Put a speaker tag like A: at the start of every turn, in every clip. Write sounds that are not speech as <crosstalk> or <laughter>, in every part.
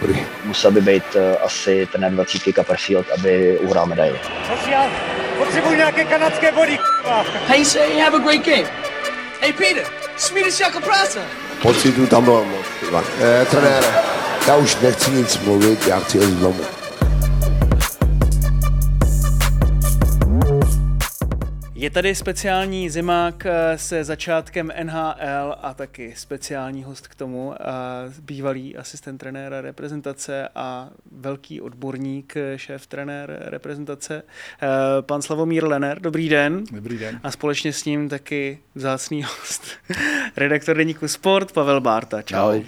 A: Dobrý.
B: Musel by být uh, asi trenér 20 Copperfield, aby uhrál medaili.
C: Social, potřebuji nějaké kanadské body,
D: Hey, say have a great game. Hey, Peter, Swedish jako práce.
A: Pocitu tam bylo moc. tyva. Eh, trenére, já už nechci nic mluvit, já chci jít domů.
E: Je tady speciální zimák eh, se začátkem NHL a taky speciální host k tomu, a bývalý asistent trenéra reprezentace a velký odborník, eh, šéf trenér reprezentace, eh, pan Slavomír Lener. Dobrý den.
F: Dobrý den.
E: A společně s ním taky vzácný host, <laughs> redaktor deníku Sport Pavel Bárta. Čau.
A: Ahoj.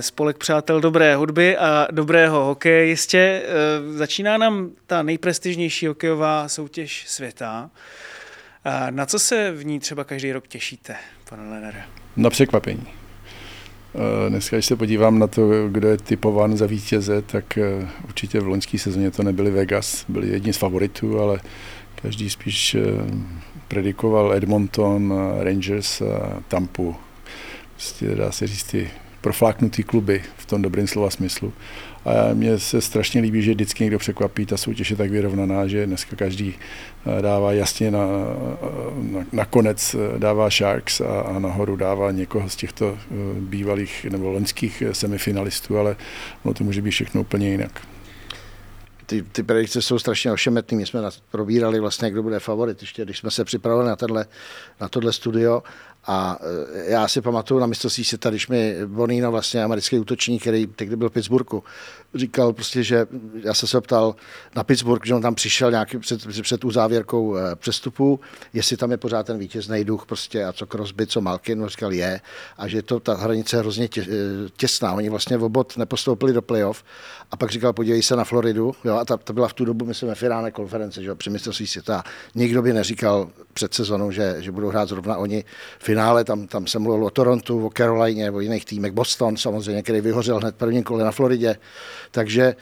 E: Spolek přátel dobré hudby a dobrého hokeje. Jistě začíná nám ta nejprestižnější hokejová soutěž světa. A na co se v ní třeba každý rok těšíte, pane Lenere?
F: Na překvapení. Eh, Dneska, když se podívám na to, kdo je typován za vítěze, tak eh, určitě v loňské sezóně to nebyli Vegas, byli jedni z favoritů, ale každý spíš eh, predikoval Edmonton, Rangers a Tampu. Prostě dá se říct ty profláknutý kluby v tom dobrém slova smyslu. A mně se strašně líbí, že vždycky někdo překvapí, ta soutěž je tak vyrovnaná, že dneska každý dává jasně na, na, na konec dává Sharks a, a nahoru dává někoho z těchto bývalých nebo loňských semifinalistů, ale no to může být všechno úplně jinak.
G: Ty, ty predikce jsou strašně ošemetný. My jsme probírali vlastně, kdo bude favorit, ještě když jsme se připravili na, tenhle, na tohle studio a e, já si pamatuju na mistrovství světa, když mi Bonino, vlastně americký útočník, který tehdy byl v Pittsburghu, říkal prostě, že já jsem se ptal na Pittsburgh, že on tam přišel nějaký před, před uzávěrkou e, přestupu, jestli tam je pořád ten vítězný duch prostě a co Crosby, co Malkin, on říkal je a že to ta hranice je hrozně tě, e, těsná. Oni vlastně v obod nepostoupili do playoff a pak říkal, podívej se na Floridu, jo, a ta, ta byla v tu dobu, myslím, ve finálné konference, že jo, při mistrovství světa. Nikdo by neříkal před sezónou, že, že budou hrát zrovna oni finále, tam, tam se mluvilo o Torontu, o Carolině, o jiných týmech, Boston samozřejmě, který vyhořel hned první kole na Floridě. Takže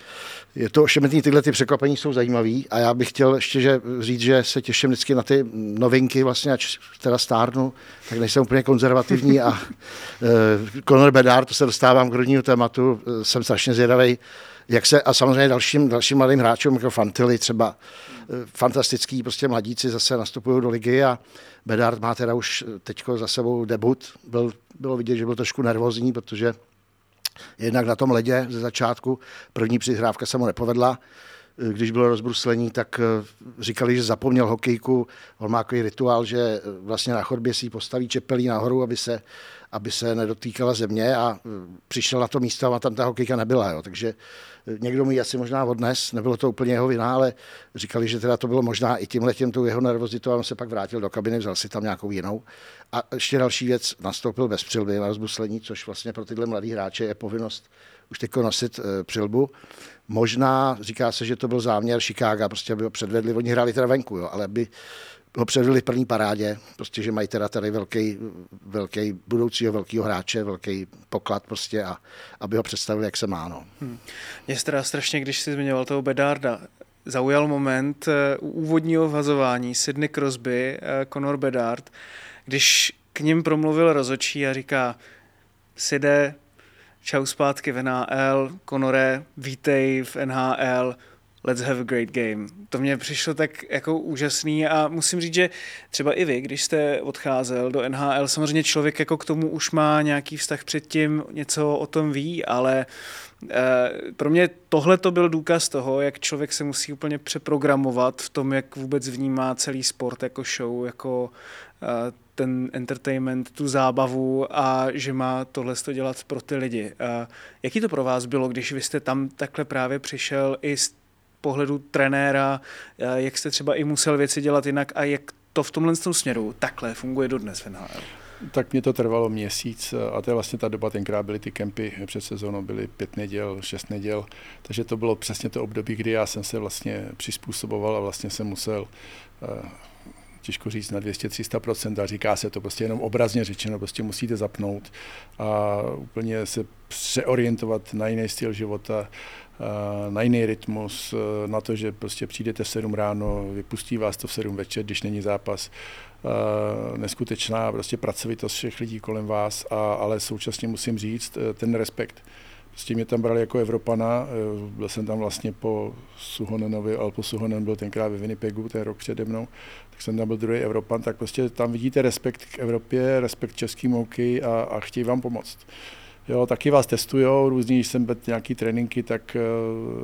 G: je to ošemetný, tyhle ty překvapení jsou zajímavé a já bych chtěl ještě že říct, že se těším vždycky na ty novinky, vlastně, ač teda stárnu, tak nejsem úplně konzervativní a uh, <laughs> Conor Bedard, to se dostávám k rodního tématu, uh, jsem strašně zvědavý, jak se, a samozřejmě dalším, dalším mladým hráčům, jako Fantily třeba, eh, fantastický prostě mladíci zase nastupují do ligy a Bedard má teda už teďko za sebou debut. Byl, bylo vidět, že byl trošku nervózní, protože jednak na tom ledě ze začátku první přihrávka se mu nepovedla, když bylo rozbruslení, tak eh, říkali, že zapomněl hokejku. On má takový rituál, že eh, vlastně na chodbě si postaví čepelí nahoru, aby se, aby se nedotýkala země a přišel na to místo a tam ta hokejka nebyla. Jo. Takže někdo mi asi možná odnes, nebylo to úplně jeho vina, ale říkali, že teda to bylo možná i tím letem tou jeho nervozitou a on se pak vrátil do kabiny, vzal si tam nějakou jinou. A ještě další věc, nastoupil bez přilby na rozbuslení, což vlastně pro tyhle mladý hráče je povinnost už teď nosit přilbu. Možná, říká se, že to byl záměr Chicago, prostě aby ho předvedli, oni hráli teda venku, jo, ale aby ho předvedli v první parádě, prostě, že mají teda tady velký, velký budoucího velkého hráče, velký poklad prostě a aby ho představili, jak se má. No. Hmm.
E: Mě teda strašně, když jsi zmiňoval toho Bedarda, zaujal moment uh, úvodního vazování Sidney Crosby, uh, Conor Bedard, když k ním promluvil rozočí a říká, Side, čau zpátky v NHL, Conore, vítej v NHL, let's have a great game. To mě přišlo tak jako úžasný a musím říct, že třeba i vy, když jste odcházel do NHL, samozřejmě člověk jako k tomu už má nějaký vztah předtím, něco o tom ví, ale eh, pro mě tohle to byl důkaz toho, jak člověk se musí úplně přeprogramovat v tom, jak vůbec vnímá celý sport jako show, jako eh, ten entertainment, tu zábavu a že má tohle to dělat pro ty lidi. Jaký to pro vás bylo, když vy jste tam takhle právě přišel i z pohledu trenéra, jak jste třeba i musel věci dělat jinak a jak to v tomhle směru takhle funguje dodnes v NHL?
F: Tak mě to trvalo měsíc a to je vlastně ta doba, tenkrát byly ty kempy před sezónou, byly pět neděl, šest neděl, takže to bylo přesně to období, kdy já jsem se vlastně přizpůsoboval a vlastně jsem musel uh, těžko říct na 200-300% a říká se to prostě jenom obrazně řečeno, prostě musíte zapnout a úplně se přeorientovat na jiný styl života, na jiný rytmus, na to, že prostě přijdete v 7 ráno, vypustí vás to v 7 večer, když není zápas. Neskutečná prostě pracovitost všech lidí kolem vás, a, ale současně musím říct ten respekt Prostě mě tam brali jako Evropana, eh, byl jsem tam vlastně po Suhonenovi, Alpo Suhonen byl tenkrát ve Winnipegu, ten rok přede mnou, tak jsem tam byl druhý Evropan, tak prostě tam vidíte respekt k Evropě, respekt českým hokej a, a chtějí vám pomoct. Jo, taky vás testujou, různý, když jsem byl nějaký tréninky, tak eh,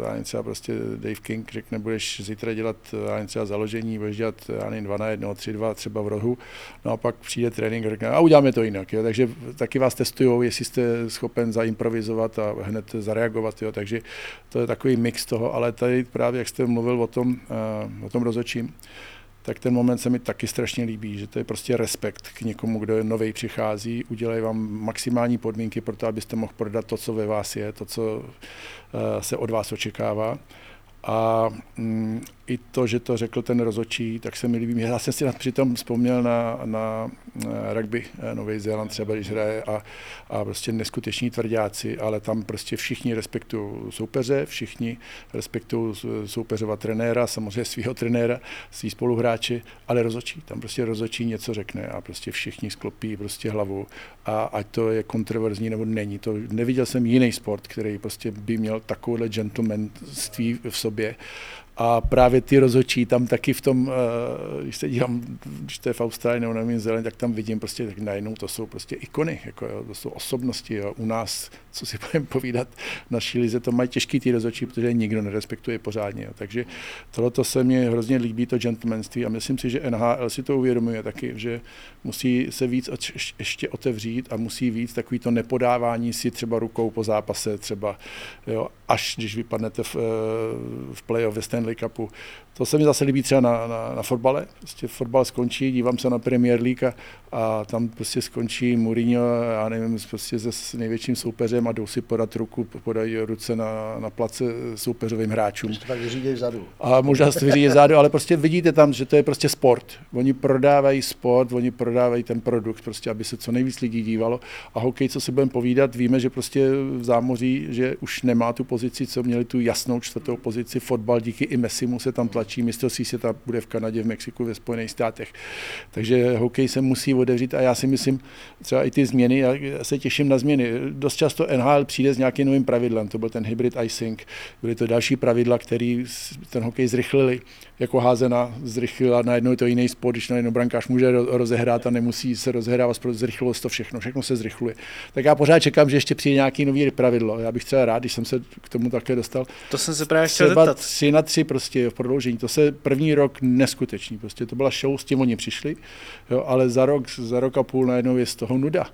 F: já nevím, třeba prostě Dave King řekne, budeš zítra dělat já nevím, třeba založení, budeš dělat já nevím, 2 na 1, 3, 2 třeba v rohu, no a pak přijde trénink a řekne, a uděláme to jinak, jo, takže taky vás testujou, jestli jste schopen zaimprovizovat a hned zareagovat, jo, takže to je takový mix toho, ale tady právě, jak jste mluvil o tom, eh, o tom rozočím, tak ten moment se mi taky strašně líbí, že to je prostě respekt k někomu, kdo je nový přichází, udělají vám maximální podmínky pro to, abyste mohl prodat to, co ve vás je, to, co eh, se od vás očekává. A mm, i to, že to řekl ten rozočí, tak se mi líbí. Já jsem si přitom vzpomněl na, na rugby eh, Nový Zéland třeba, když hraje a, a prostě neskuteční tvrdáci, ale tam prostě všichni respektují soupeře, všichni respektují soupeřova trenéra, samozřejmě svého trenéra, svý spoluhráči, ale rozočí, tam prostě rozočí něco řekne a prostě všichni sklopí prostě hlavu a ať to je kontroverzní nebo není. To neviděl jsem jiný sport, který prostě by měl takovouhle gentlemanství v sobě a právě ty rozhodčí tam taky v tom, eh, když se dívám, když to je v Austrálii nebo na Zélandě, tak tam vidím prostě tak najednou to jsou prostě ikony, jako jo, to jsou osobnosti. Jo. U nás, co si <laughs> budeme povídat, naší lize to mají těžký ty rozhodčí, protože nikdo nerespektuje pořádně. Jo. Takže tohle se mně hrozně líbí, to gentlemanství a myslím si, že NHL si to uvědomuje taky, že musí se víc ještě otevřít a musí víc takový to nepodávání si třeba rukou po zápase, třeba jo, až když vypadnete v, eh, v playoff ve Stanley Cupu. To se mi zase líbí třeba na, na, na fotbale. Prostě fotbal skončí, dívám se na Premier League a, a tam prostě skončí Mourinho, já nevím, prostě se největším soupeřem a jdou si podat ruku, podají ruce na, na place soupeřovým hráčům.
G: Prostě tak vyřídí vzadu.
F: A možná se vyřídí vzadu, ale prostě vidíte tam, že to je prostě sport. Oni prodávají sport, oni prodávají ten produkt, prostě, aby se co nejvíc lidí dívalo. A hokej, co si budeme povídat, víme, že prostě v zámoří, že už nemá tu pozici, co měli tu jasnou čtvrtou pozici. Fotbal díky i Messimu se tam tlačí, mistrovství se tam bude v Kanadě, v Mexiku, ve Spojených státech. Takže hokej se musí otevřít a já si myslím, třeba i ty změny, já se těším na změny. Dost často NHL přijde s nějakým novým pravidlem, to byl ten hybrid icing, byly to další pravidla, které ten hokej zrychlili, jako házena zrychlila, najednou je to jiný sport, když najednou brankář může rozehrát a nemusí se rozehrávat, zrychlilo to všechno, všechno se zrychluje. Tak já pořád čekám, že ještě přijde nějaký nový pravidlo. Já bych třeba rád, když jsem se k tomu také dostal.
E: To jsem se právě chtěl zeptat.
F: tři na tři prostě v prodloužení. To se první rok neskutečný. Prostě to byla show, s tím oni přišli, jo, ale za rok, za rok a půl najednou je z toho nuda.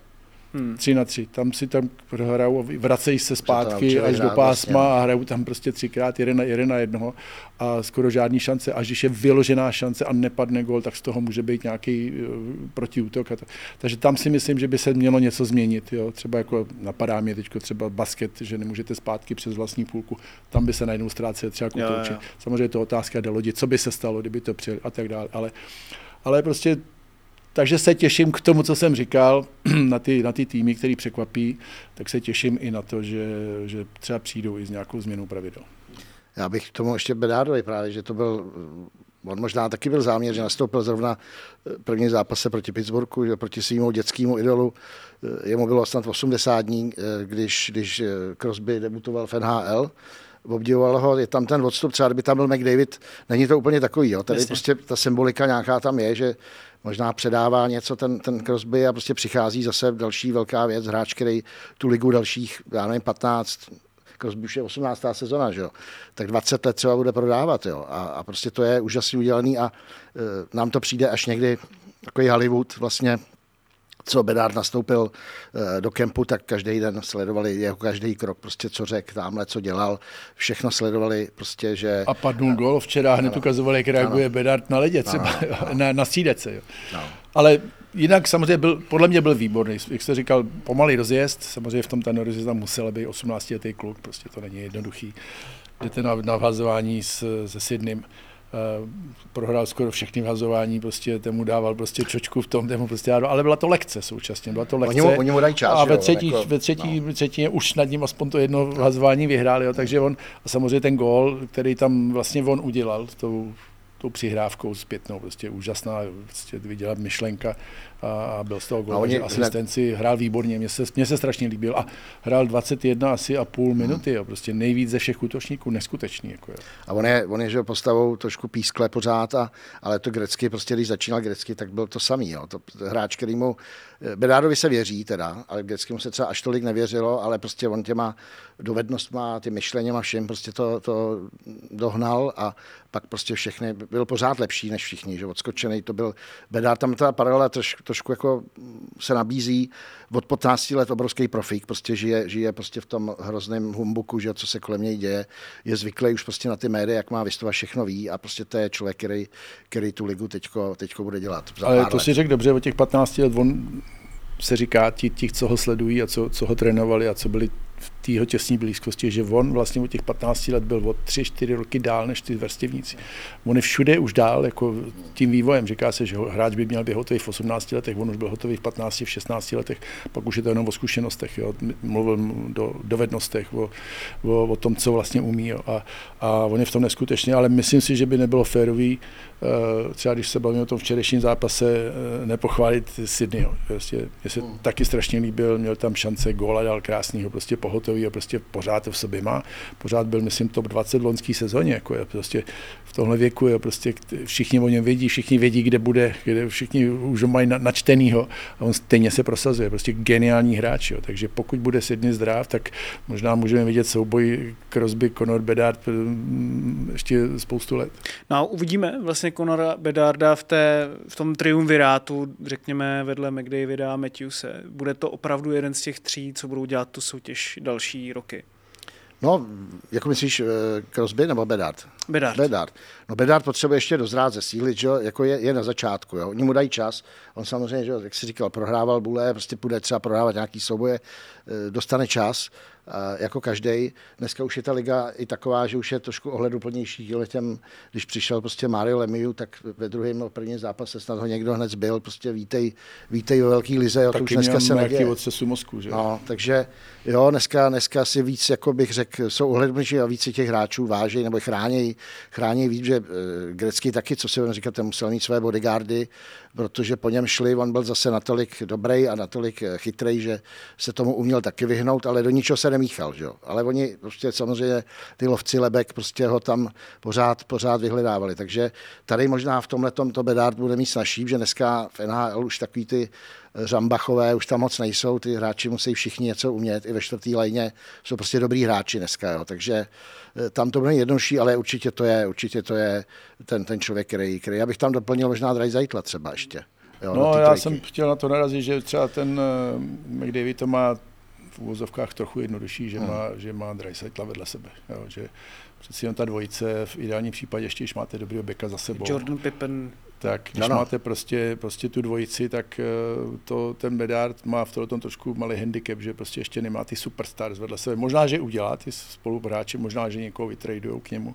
F: Hmm. Tři na tři. Tam si tam hrajou, vracejí se zpátky až do pásma vlastně. a hrajou tam prostě třikrát jeden na, jeden na jednoho a skoro žádný šance. Až když je vyložená šance a nepadne gol, tak z toho může být nějaký uh, protiútok. A to. Takže tam si myslím, že by se mělo něco změnit. Jo. Třeba jako napadá mě teď třeba basket, že nemůžete zpátky přes vlastní půlku. Tam by se najednou ztrácel třeba kutouči. Samozřejmě je to otázka do lodi, co by se stalo, kdyby to přijeli a tak dále. Ale, ale prostě takže se těším k tomu, co jsem říkal, <clears throat> na ty, na ty týmy, který překvapí, tak se těším i na to, že, že třeba přijdou i s nějakou změnou pravidel.
G: Já bych k tomu ještě Bedárovi právě, že to byl, on možná taky byl záměr, že nastoupil zrovna eh, první zápase proti Pittsburghu, že proti svýmu dětskému idolu. Eh, jemu bylo snad 80 dní, eh, když, když Crosby debutoval v NHL obdivoval ho, je tam ten odstup, třeba kdyby tam byl McDavid, není to úplně takový, jo. tady Jasně. prostě ta symbolika nějaká tam je, že možná předává něco ten, ten Crosby a prostě přichází zase další velká věc, hráč, který tu ligu dalších, já nevím, 15, Crosby už je 18. sezona, že jo? tak 20 let třeba bude prodávat. Jo? A, a prostě to je úžasně udělaný a e, nám to přijde až někdy takový Hollywood vlastně co Bedard nastoupil eh, do kempu, tak každý den sledovali jeho každý krok, prostě co řekl, tamhle, co dělal, všechno sledovali, prostě, že...
F: A padnul gol, včera hned ukazovali, jak reaguje ano. Bedard na ledě třeba, ano. <laughs> na, na sídece. Jo. No. Ale jinak samozřejmě byl, podle mě byl výborný. Jak jste říkal, pomalý rozjezd, samozřejmě v tom ten rozjezd tam musel být 18 letý kluk, prostě to není jednoduchý. Jdete na, na vhazování s, se Sydneym, prohrál skoro všechny vhazování, prostě temu dával prostě čočku v tom, temu prostě ale byla to lekce současně, byla to lekce.
G: Oni mu, oni mu dají čas,
F: a ve třetí,
G: jako,
F: ve třetí, no. třetí už nad ním aspoň to jedno vhazování vyhráli, jo, takže on, a samozřejmě ten gól, který tam vlastně on udělal, tou, tou přihrávkou zpětnou, prostě úžasná, prostě viděla myšlenka a byl z toho gol, oni, asistenci, hrál výborně, mně se, mně se strašně líbil a hrál 21 asi a půl minuty, jo, prostě nejvíc ze všech útočníků, neskutečný. Jako, jo.
G: A on je, on je že postavou trošku pískle pořád, a, ale to grecky, prostě když začínal grecky, tak byl to samý, jo. To hráč, který mu, Bedárovi se věří teda, ale mu se třeba až tolik nevěřilo, ale prostě on těma dovednostma, ty myšleněma všem prostě to, to dohnal a pak prostě všechny, byl pořád lepší než všichni, že odskočený to byl Bedár, tam ta paralela trošku, trošku jako se nabízí od 15 let obrovský profík, prostě žije, žije prostě v tom hrozném humbuku, že co se kolem něj děje, je zvyklý už prostě na ty média, jak má vystovat všechno ví a prostě to je člověk, který, který tu ligu teďko, teďko bude dělat.
F: Ale to let. si řekl dobře, od těch 15 let on se říká ti, ti, co ho sledují a co, co ho trénovali a co byli v té jeho těsné blízkosti, že on vlastně od těch 15 let byl o 3-4 roky dál než ty vrstevníci. On je všude už dál jako tím vývojem. Říká se, že hráč by měl být hotový v 18 letech, on už byl hotový v 15, v 16 letech, pak už je to jenom o zkušenostech, jo. mluvil do dovednostech, o, o, o, tom, co vlastně umí. Jo. A, a on je v tom neskutečně, ale myslím si, že by nebylo férový, eh, třeba když se bavíme o tom včerejším zápase, eh, nepochválit Sydneyho. Prostě, mě se hmm. taky strašně líbil, měl tam šance, góla dal krásnýho, prostě pohotový a prostě pořád v sobě má. Pořád byl, myslím, top 20 v loňský sezóně. Jako je prostě v tomhle věku je prostě všichni o něm vědí, všichni vědí, kde bude, kde všichni už ho mají načtenýho a on stejně se prosazuje. Prostě geniální hráč. Jo. Takže pokud bude Sydney zdrav, tak možná můžeme vidět souboj Crosby, Conor Bedard ještě spoustu let.
E: No a uvidíme vlastně Conora Bedarda v, té, v tom triumvirátu, řekněme vedle McDavida a Matthewse. Bude to opravdu jeden z těch tří, co budou dělat tu soutěž další roky.
G: No, jako myslíš, eh, Crosby nebo Bedard?
E: Bedard.
G: Bedard. No Bedard potřebuje ještě dozrát ze síly, že jako je, je, na začátku. Jo. Oni mu dají čas. On samozřejmě, že, jak jsi říkal, prohrával bule, prostě půjde třeba prohrávat nějaký souboje, eh, dostane čas, jako každý. Dneska už je ta liga i taková, že už je trošku ohleduplnější letem, když přišel prostě Mario Lemieux, tak ve druhém no, prvním zápase snad ho někdo hned zbyl, prostě vítej, vítej ve velký lize, jo, to už dneska se neděje.
F: odcesu mozku, že?
G: No, takže jo, dneska, dneska si víc, jako bych řekl, jsou ohleduplnější a víc si těch hráčů váží nebo chránějí, chránějí víc, že e, Grecky taky, co si budeme říkat, ten musel mít své bodyguardy, protože po něm šli, on byl zase natolik dobrý a natolik eh, chytrý, že se tomu uměl taky vyhnout, ale do ničeho se nemíchal. Že? Ale oni prostě samozřejmě ty lovci lebek prostě ho tam pořád, pořád vyhledávali. Takže tady možná v tomhle to Bedard bude mít snažší, že dneska v NHL už takový ty Řambachové už tam moc nejsou, ty hráči musí všichni něco umět, i ve čtvrtý lajně jsou prostě dobrý hráči dneska, jo. takže eh, tam to bude jednodušší, ale určitě to je, určitě to je ten, ten člověk, který, který, já bych tam doplnil možná Drajzajtla třeba ještě.
F: Jo, no, já jsem chtěl na to narazit, že třeba ten uh, McDavid to má v úvozovkách trochu jednodušší, že hmm. má, že má Dreisaitla vedle sebe. Jo, že přeci jen ta dvojice, v ideálním případě ještě, když máte dobrého beka za sebou.
E: Jordan Pippen
F: tak když no, no. máte prostě, prostě tu dvojici, tak eh, to, ten Bedard má v tom trošku malý handicap, že prostě ještě nemá ty superstars vedle sebe. Možná, že udělá ty spoluhráči, možná, že někoho vytradujou k němu,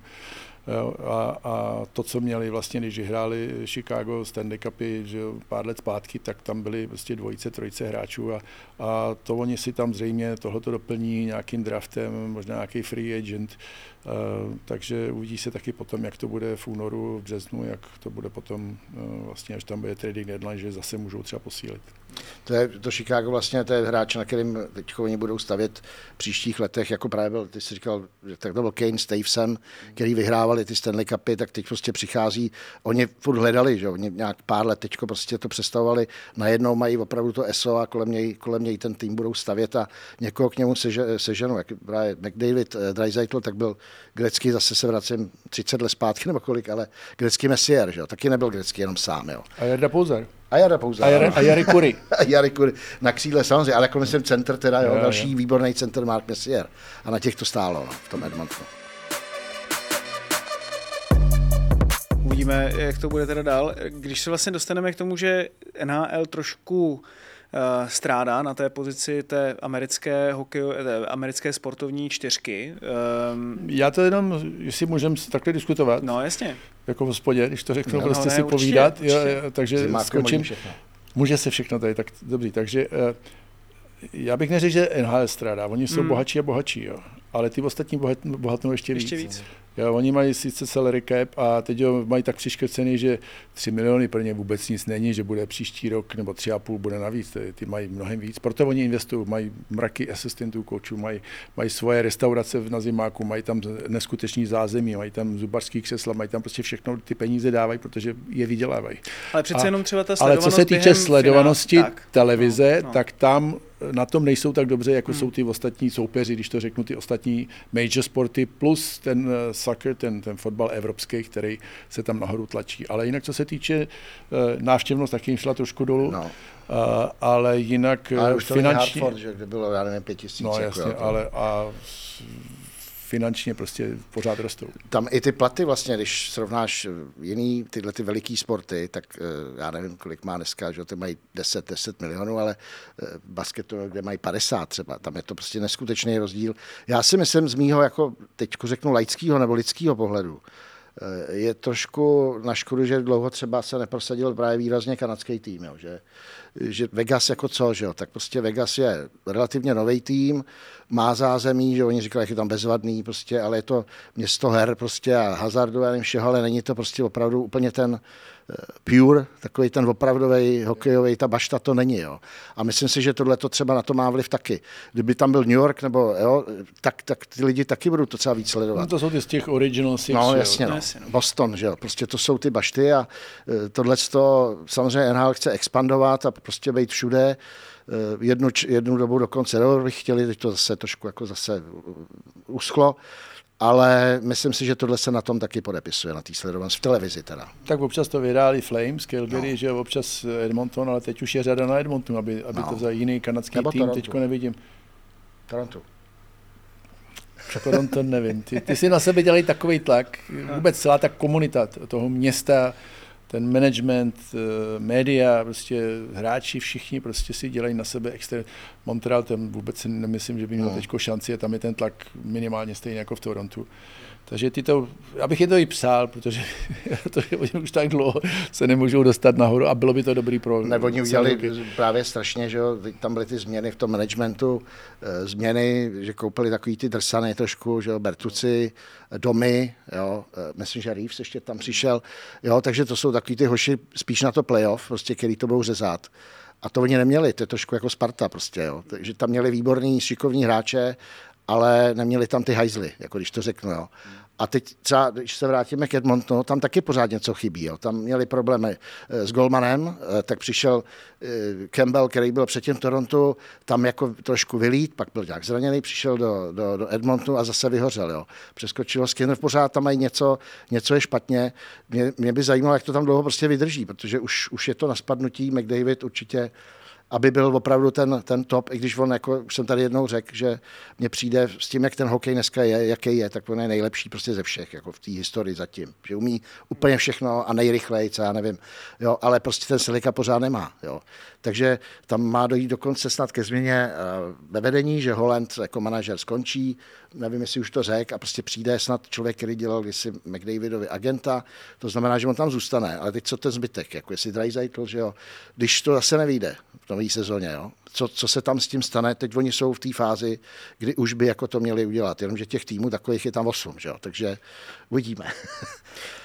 F: a, a to, co měli vlastně, když hráli Chicago Stanley Cupy že pár let zpátky, tak tam byly prostě dvojice, trojice hráčů a, a to oni si tam zřejmě tohleto doplní nějakým draftem, možná nějaký free agent, takže uvidí se taky potom, jak to bude v únoru, v březnu, jak to bude potom uh, vlastně, až tam bude trading deadline, že zase můžou třeba posílit.
G: To, je, to Chicago vlastně, to je hráč, na kterým teď oni budou stavět v příštích letech, jako právě byl, ty jsi říkal, tak to byl Kane s Tavesem, který vyhrávali ty Stanley Cupy, tak teď prostě přichází, oni furt hledali, že oni nějak pár let teď prostě to představovali, najednou mají opravdu to ESO a kolem něj, kolem něj ten tým budou stavět a někoho k němu seže, seženou, jak právě McDavid, eh, Dreisaitl, tak byl grecký, zase se vracím 30 let zpátky nebo kolik, ale grecký Messier, že jo, taky nebyl grecký jenom sám, jo.
F: A Jarda Pouzer.
G: A Jara Pouza.
F: A, Jara, a Jari Kury. <laughs>
G: a Jari Kury. Na křídle samozřejmě, ale jako myslím center teda, jo, jo další jo. výborný center Mark Messier. A na těch to stálo no, v tom Edmontonu.
E: uvidíme, jak to bude teda dál. Když se vlastně dostaneme k tomu, že NHL trošku uh, strádá na té pozici té americké hokej, té americké sportovní čtyřky.
F: Um, Já to jenom, jestli můžeme takhle diskutovat.
E: No jasně.
F: Jako v hospodě, když to řeknu, no, prostě no, ne, si určitě, povídat. Určitě. Jo, takže skočím. Může se všechno tady, tak dobrý. Takže já bych neřekl, že NHL strádá. Oni jsou hmm. bohatší a bohatší, jo. Ale ty ostatní bohat, bohatnou ještě, ještě víc. víc. Jo, oni mají sice salary cap a teď ho mají tak přiškrcený, že 3 miliony pro ně vůbec nic není, že bude příští rok nebo 3,5 bude navíc. Ty, ty mají mnohem víc. Proto oni investují, mají mraky asistentů, kočů, mají, mají svoje restaurace na zimáku, mají tam neskutečný zázemí, mají tam zubarský křesla, mají tam prostě všechno, ty peníze dávají, protože je vydělávají.
E: Ale přece a, jenom třeba ta
F: Ale co se týče sledovanosti finál, tak, televize, no, no. tak tam na tom nejsou tak dobře, jako hmm. jsou ty ostatní soupeři, když to řeknu, ty ostatní major sporty, plus ten eh, soccer, ten, ten fotbal evropský, který se tam nahoru tlačí. Ale jinak, co se týče uh, návštěvnost, taky jim šla trošku dolů. No. Uh, ale jinak
G: ale už to finančně... Hartford, že kde bylo, já nevím, pět tisíc.
F: No jako jasně, jako, ale a finančně prostě pořád rostou.
G: Tam i ty platy vlastně, když srovnáš jiný tyhle ty veliký sporty, tak eh, já nevím, kolik má dneska, že ty mají 10, 10 milionů, ale eh, basketu, kde mají 50 třeba, tam je to prostě neskutečný rozdíl. Já si myslím z mýho, jako teď řeknu laického nebo lidského pohledu, eh, je trošku na škodu, že dlouho třeba se neprosadil právě výrazně kanadský tým, jo, že že Vegas jako co, že jo, tak prostě Vegas je relativně nový tým, má zázemí, že oni říkali, jak je tam bezvadný, prostě, ale je to město her prostě a hazardu a nevím všeho, ale není to prostě opravdu úplně ten, pure, takový ten opravdový hokejový, ta bašta to není. Jo. A myslím si, že tohle to třeba na to má vliv taky. Kdyby tam byl New York, nebo, jo, tak, tak ty lidi taky budou to třeba víc sledovat. No
F: to jsou ty z těch original six,
G: No jasně, no. no. Boston, že jo. Prostě to jsou ty bašty a eh, tohle to samozřejmě NHL chce expandovat a prostě být všude eh, jednu, jednu dobu dokonce no, bych chtěli, teď to zase trošku jako zase uschlo, ale myslím si, že tohle se na tom taky podepisuje, na té sledovanosti, v televizi teda.
F: Tak občas to vydáli Flames, Calgary, no. že občas Edmonton, ale teď už je řada na Edmonton, aby, aby no. to za jiný kanadský Nebo tým, teďko nevidím.
G: Toronto.
F: Toronto nevím. Ty, ty si na sebe dělají takový tlak, vůbec celá ta komunita toho města, ten management, eh, média, prostě hráči, všichni prostě si dělají na sebe extra. Montreal, ten vůbec si nemyslím, že by měl no. teď šanci a tam je ten tlak minimálně stejný jako v Torontu. Takže ty to, abych je to i psal, protože <laughs> to, oni už tak dlouho se nemůžou dostat nahoru a bylo by to dobrý pro...
G: Nebo oni udělali právě strašně, že jo, tam byly ty změny v tom managementu, eh, změny, že koupili takový ty drsany trošku, že jo, Bertuci, domy, jo, eh, myslím, že Reeves ještě tam přišel, jo, takže to jsou takový ty hoši spíš na to playoff, prostě, který to budou řezat. A to oni neměli, to je trošku jako Sparta prostě, jo. Takže tam měli výborný, šikovní hráče ale neměli tam ty hajzly, jako když to řeknu. Jo. A teď třeba, když se vrátíme k Edmontonu, tam taky pořád něco chybí. Jo. Tam měli problémy eh, s Golmanem, eh, tak přišel eh, Campbell, který byl předtím v Torontu, tam jako trošku vylít, pak byl nějak zraněný, přišel do, do, do Edmontonu a zase vyhořel. Jo. Přeskočilo Skinner, pořád tam mají něco, něco je špatně. Mě, mě by zajímalo, jak to tam dlouho prostě vydrží, protože už, už je to na spadnutí. McDavid určitě aby byl opravdu ten, ten top, i když on, jako už jsem tady jednou řekl, že mně přijde s tím, jak ten hokej dneska je, jaký je, tak on je nejlepší prostě ze všech, jako v té historii zatím. Že umí úplně všechno a nejrychleji, co já nevím. Jo, ale prostě ten Silika pořád nemá. Jo. Takže tam má dojít dokonce snad ke změně eh, ve vedení, že Holland jako manažer skončí, nevím, jestli už to řekl, a prostě přijde snad člověk, který dělal kdysi McDavidovi agenta, to znamená, že on tam zůstane, ale teď co ten zbytek, jako jestli Dreisaitl, že jo, když to zase nevíde v nové sezóně, jo, co, co se tam s tím stane. Teď oni jsou v té fázi, kdy už by jako to měli udělat, jenomže těch týmů takových je tam 8, že jo? takže uvidíme.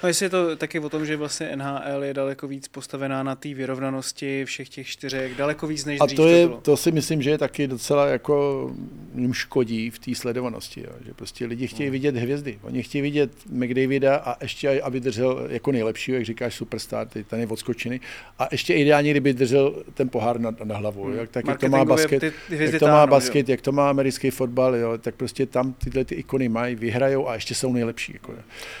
E: No jestli je to taky o tom, že vlastně NHL je daleko víc postavená na té vyrovnanosti všech těch čtyřek, daleko víc než
F: A to, je, to, bylo. to si myslím, že je taky docela jako jim škodí v té sledovanosti, jo? že prostě lidi chtějí no. vidět hvězdy. Oni chtějí vidět McDavida a ještě, aby držel jako nejlepší, jak říkáš, superstar, ten je odskočený, a ještě ideálně, kdyby držel ten pohár na, na hlavu. Hmm. Jak, tak jak to má basket, jak to má basket, jak to má americký fotbal, jo, tak prostě tam tyhle ty ikony mají, vyhrajou a ještě jsou nejlepší. Jako,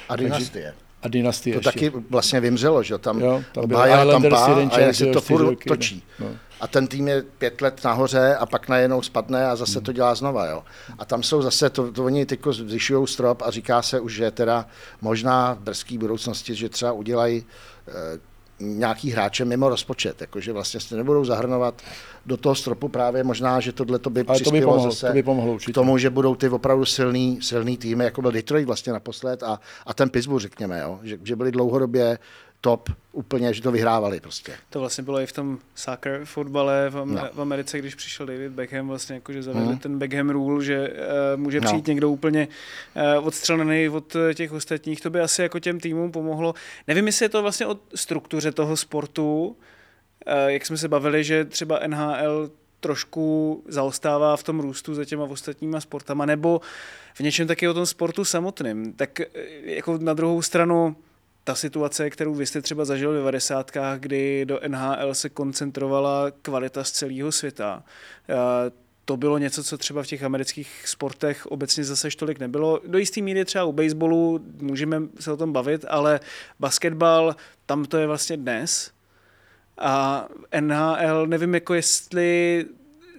G: a dynastie.
F: A dynastie
G: To
F: ještě.
G: taky vlastně vymřelo, že tam,
F: Jo, tam Islanders
G: Tampa
F: jeden
G: a jak se
F: jo,
G: to furt
F: roky,
G: točí.
F: no.
G: A ten tým je pět let nahoře a pak najednou spadne a
F: Hmm.
G: zase to dělá znova. Jo. A tam jsou zase, to, to oni teď zvyšují strop a říká se už, že teda možná v brzké budoucnosti, že třeba udělají eh, nějaký hráče mimo rozpočet, jakože vlastně se nebudou zahrnovat do toho stropu právě možná, že tohle to by
F: Ale to by
G: přispělo
F: pomohlo,
G: zase
F: to by pomohlo určitě.
G: k tomu, že budou ty opravdu silný, silný týmy, jako byl Detroit vlastně naposled a, a ten Pittsburgh, řekněme, jo, že, že byli dlouhodobě top úplně, že to vyhrávali prostě.
E: To vlastně bylo i v tom soccer fotbale v, Am-
G: No.
E: v Americe, když přišel David Beckham, vlastně jako, že zavedli
G: Mhm.
E: ten Beckham rule, že uh, může
G: No.
E: přijít někdo úplně uh, odstřelený od eh, těch ostatních. To by asi jako těm týmům pomohlo. Nevím, jestli je to vlastně o struktuře toho sportu, uh, jak jsme se bavili, že třeba NHL trošku zaostává v tom růstu za těma ostatníma sportama, nebo v něčem taky o tom sportu samotným. Tak jako na druhou stranu ta situace, kterou vy jste třeba zažil v 90. kdy do NHL se koncentrovala kvalita z celého světa. To bylo něco, co třeba v těch amerických sportech obecně zase tolik nebylo. Do jisté míry třeba u baseballu můžeme se o tom bavit, ale basketbal, tam to je vlastně dnes. A NHL, nevím, jako jestli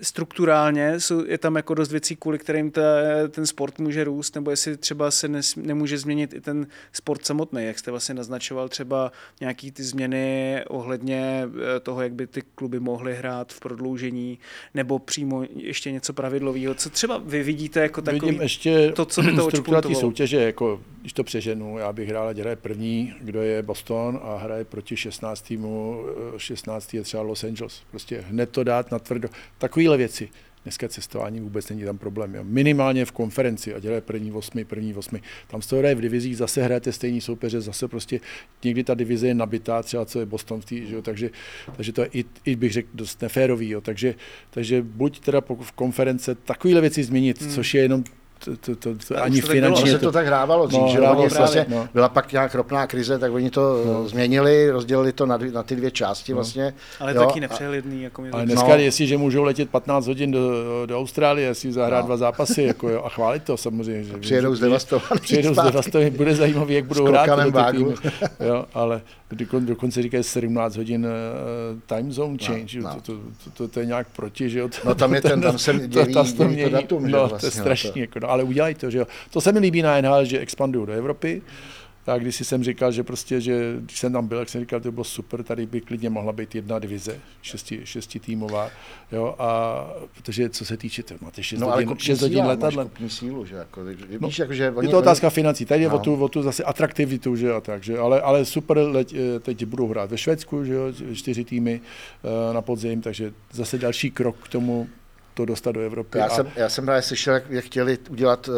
E: strukturálně jsou, je tam jako dost věcí, kvůli kterým ta, ten sport může růst, nebo jestli třeba se nes, nemůže změnit i ten sport samotný, jak jste vlastně naznačoval třeba nějaký ty změny ohledně eh, toho, jak by ty kluby mohly hrát v prodloužení, nebo přímo ještě něco pravidlového. Co třeba vy vidíte jako takový
F: Vidím ještě
E: to, co by to
F: struktura soutěže, jako když to přeženu, já bych hrál, ať hraje první, kdo je Boston a hraje proti 16. týmu, eh, 16. je třeba Los Angeles. Prostě hned to dát na tvrdo. Takovýhle věci. Dneska cestování vůbec není tam problém. Jo. Minimálně v konferenci, ať hraje první osmi, první osmi. Tam z toho hraje v divizích, zase hrajete stejný soupeře, zase prostě někdy ta divize je nabitá, třeba co je Boston, v tý, že jo, takže, takže to je i, i, bych řekl dost neférový. Jo. Takže, takže buď teda v konference takovýhle věci změnit, hmm. což je jenom to, to, to, to ani
E: to bylo.
F: finančně.
G: Ono se to tak hrávalo dřív,
F: No,
G: že
F: hrávalo
G: oni
F: se,
G: vlastně,
F: no.
G: byla pak nějak ropná krize, tak oni to no. změnili, rozdělili to na, dvě- na ty dvě části vlastně.
E: Ale
G: jo,
E: taky
G: a-
E: nepřehledný. Jako to
F: Ale
E: přijde.
F: dneska,
G: No.
F: jestliže můžou letět 15 hodin do, do Austrálie, si zahrát
G: No.
F: dva zápasy jako jo, a chválit to samozřejmě. Že,
G: Přijedou zdevastovaný
F: Přijedou zdevastovaný, bude zajímavý, jak budou hrát týmy. Jo, ale dokon, dokonce říkají 17 hodin uh, time zone change,
G: No,
F: no,
G: no.
F: To, to, to, to, to, je nějak proti, že jo.
G: No, tam je <laughs> ten- tam se dělí-
F: to
G: to datum, že
F: no,
G: jo,
F: to je
G: vlastně to.
F: jako, no, ale udělají to, že jo. To se mi líbí na NHL, že expandují do Evropy, a když jsem říkal, že prostě, že když jsem tam byl, jak jsem říkal, to bylo super, tady by klidně mohla být jedna divize, šesti, šesti týmová, jo, a protože co se týče, to máte 6
G: No, ale
F: hodin,
G: kupní
F: 6 hodin letadlem.
G: Sílu, že jako,
F: No,
G: víš, jako, že
F: je
G: oni,
F: to otázka financí, tady je
G: No.
F: o, tu, o tu zase atraktivitu, že a tak, že, ale, ale super, leť, eh, teď budou hrát ve Švédsku, že jo, čtyři týmy eh, na podzim, takže zase další krok k tomu, to dostat do Evropy.
G: Já
F: a,
G: jsem, já jsem právě slyšel, jak, jak chtěli udělat uh,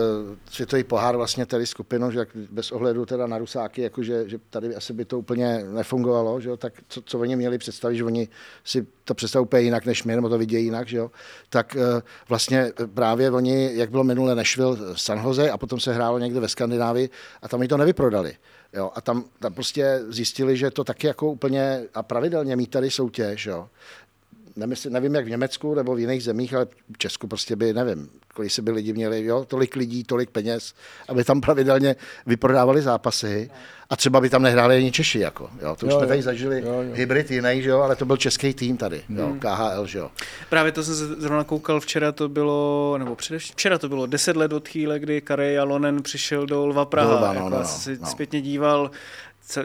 G: světový pohár vlastně tady skupinou, že jak bez ohledu teda na Rusáky, jako že, že tady asi by to úplně nefungovalo, že jo, tak co, co oni měli představit, že oni si to představují úplně jinak než my, nebo to vidějí jinak, že jo, tak uh, vlastně právě oni, jak bylo minule Nashville San Jose a potom se hrálo někde ve Skandinávii a tam mi to nevyprodali. Jo, a tam, tam prostě zjistili, že to taky jako úplně a pravidelně mít tady soutěž, jo, Nemysl, nevím, jak v Německu nebo v jiných zemích, ale v Česku prostě by, nevím, kolik se by lidi měli, jo, tolik lidí, tolik peněz, aby tam pravidelně vyprodávali zápasy a třeba by tam nehráli ani Češi, jako, jo, to už
F: Jo,
G: jsme
F: jo.
G: tady zažili
F: Jo, jo.
G: hybrid jiný, že jo, ale to byl český tým tady, jo, KHL, že jo.
E: Právě to jsem se zrovna koukal včera, to bylo, nebo především, včera to bylo 10 let od chvíle, kdy Karej Alonen přišel do Lva Praha.
G: Lva, no,
E: jako
G: no, no, no.
E: zpětně díval,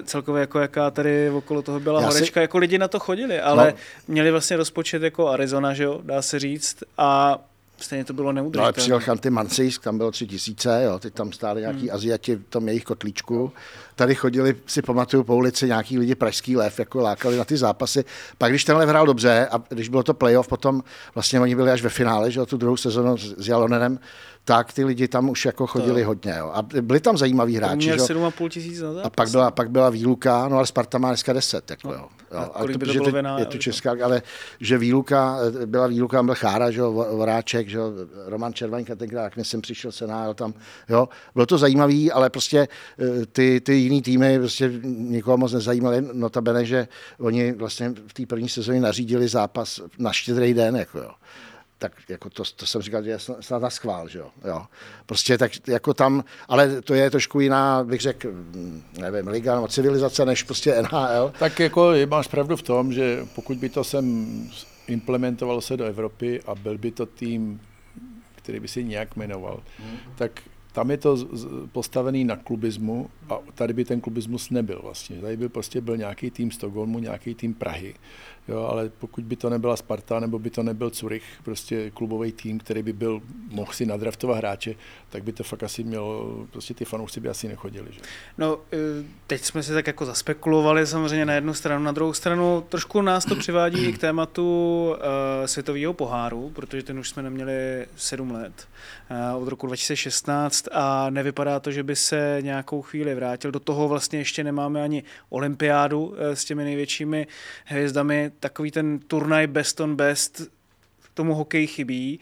E: celkově jako jaká tady okolo toho byla
G: Já si-
E: horečka, jako lidi na to chodili, ale
G: No.
E: měli vlastně rozpočet jako Arizona, že jo, dá se říct, a stejně to bylo
G: No ale
E: neudržitelné.
G: přijel Chanty Mansejsk, tam bylo tři tisíce, jo, teď tam stáli nějaký hmm. Aziati v tom jejich kotlíčku. Tady chodili, si pamatuju, po ulici nějaký lidi pražský lev, jako lákali na ty zápasy. Pak když ten lev hrál dobře a když bylo to playoff, potom vlastně oni byli až ve finále, že jo, tu druhou sezonu s s Jalonenem, tak ty lidi tam už jako chodili hodně. Jo. A byli tam zajímaví hráči.
E: měl
G: Že? jo.
E: 7,5 tisíc na
G: A
E: zápas.
G: pak byla, pak byla výluka, no ale Sparta má dneska 10. Jako, jo. Jo,
E: a
G: ale
E: kolik by to bylo
G: teď
E: v NHL,
G: je to
E: že?
G: česká, ale že výluka, byla výluka, byl Chára, že jo, Voráček, že jo, Roman Červaňka tenkrát, jak jsem přišel se nájel tam, jo, bylo to zajímavý, ale prostě eh, ty, ty jiný týmy prostě nikoho moc nezajímaly, notabene, že oni vlastně v té první sezóně nařídili zápas na štědrý den, jako jo. Tak jako to, to jsem říkal, že je snad na schvál, že jo? jo. Prostě tak jako tam, ale to je trošku jiná, bych řekl, mm, nevím, liga nebo civilizace, než prostě NHL.
F: Tak jako máš pravdu v tom, že pokud by to sem implementoval se do Evropy a byl by to tým, který by si nějak jmenoval, hmm. tak tam je to postavený na klubismu a tady by ten klubismus nebyl vlastně. Tady by prostě byl nějaký tým Stockholmu, nějaký tým Prahy Jo, ale pokud by to nebyla Sparta, nebo by to nebyl Curych, prostě klubový tým, který by byl, mohl si nadraftovat hráče, tak by to fakt asi mělo, prostě ty fanoušci by asi nechodili. Že?
E: No, e, teď jsme si tak jako zaspekulovali samozřejmě na jednu stranu, na druhou stranu trošku nás to přivádí i k tématu uh, světového poháru, protože ten už jsme neměli sedm let uh, od roku 2016 a nevypadá to, že by se nějakou chvíli vrátil. Do toho vlastně ještě nemáme ani olympiádu uh, s těmi největšími hvězdami, takový ten turnaj best on best tomu hokej chybí.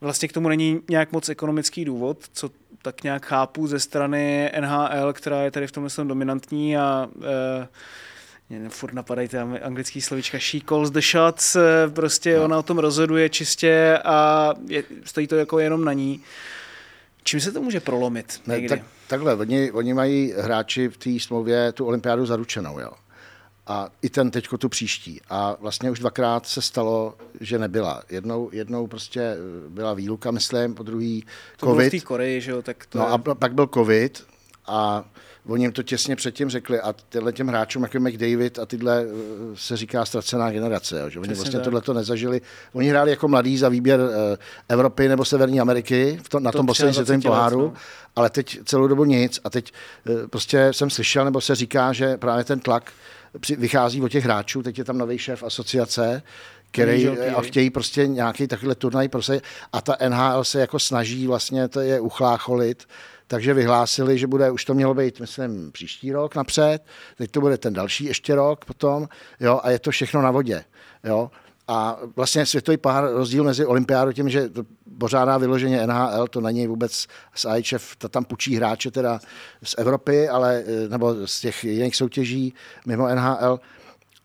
E: Vlastně k tomu není nějak moc ekonomický důvod, co tak nějak chápu ze strany NHL, která je tady v tomhle dominantní a e, furt napadají ty anglický slovíčka she calls the shots, eh, prostě no. ona o tom rozhoduje čistě a je, stojí to jako jenom na ní. Čím se to může prolomit? Ne,
G: tak, takhle, oni, oni mají hráči v té smlouvě tu olympiádu zaručenou, jo a i ten teďko tu příští. A vlastně už dvakrát se stalo, že nebyla. Jednou, jednou prostě eh, byla výluka, myslím, po druhý
E: to
G: covid.
E: To v Koreji, že jo? Tak to
G: no
E: je...
G: a pak byl covid a oni jim to těsně předtím řekli a tyhle těm hráčům, jako McDavid a tyhle eh, se říká ztracená generace, jo, že oni Přesně vlastně tohle to nezažili. Oni hráli jako mladí za výběr uh, Evropy nebo Severní Ameriky v to, na to tom posledním světovém poháru, no. ale teď celou dobu nic a teď prostě jsem slyšel, nebo se říká, že právě ten tlak vychází od těch hráčů, teď je tam nový šéf asociace, který a chtějí prostě nějaký takovýhle turnaj prostě a ta NHL se jako snaží vlastně to je uchlácholit, takže vyhlásili, že bude, už to mělo být, myslím, příští rok napřed, teď to bude ten další ještě rok potom, jo, a je to všechno na vodě, jo. A vlastně světový pár rozdíl mezi olympiádou tím, že to pořádá vyloženě NHL, to není vůbec z IHF, to tam pučí hráče teda z Evropy, ale, nebo z těch jiných soutěží mimo NHL,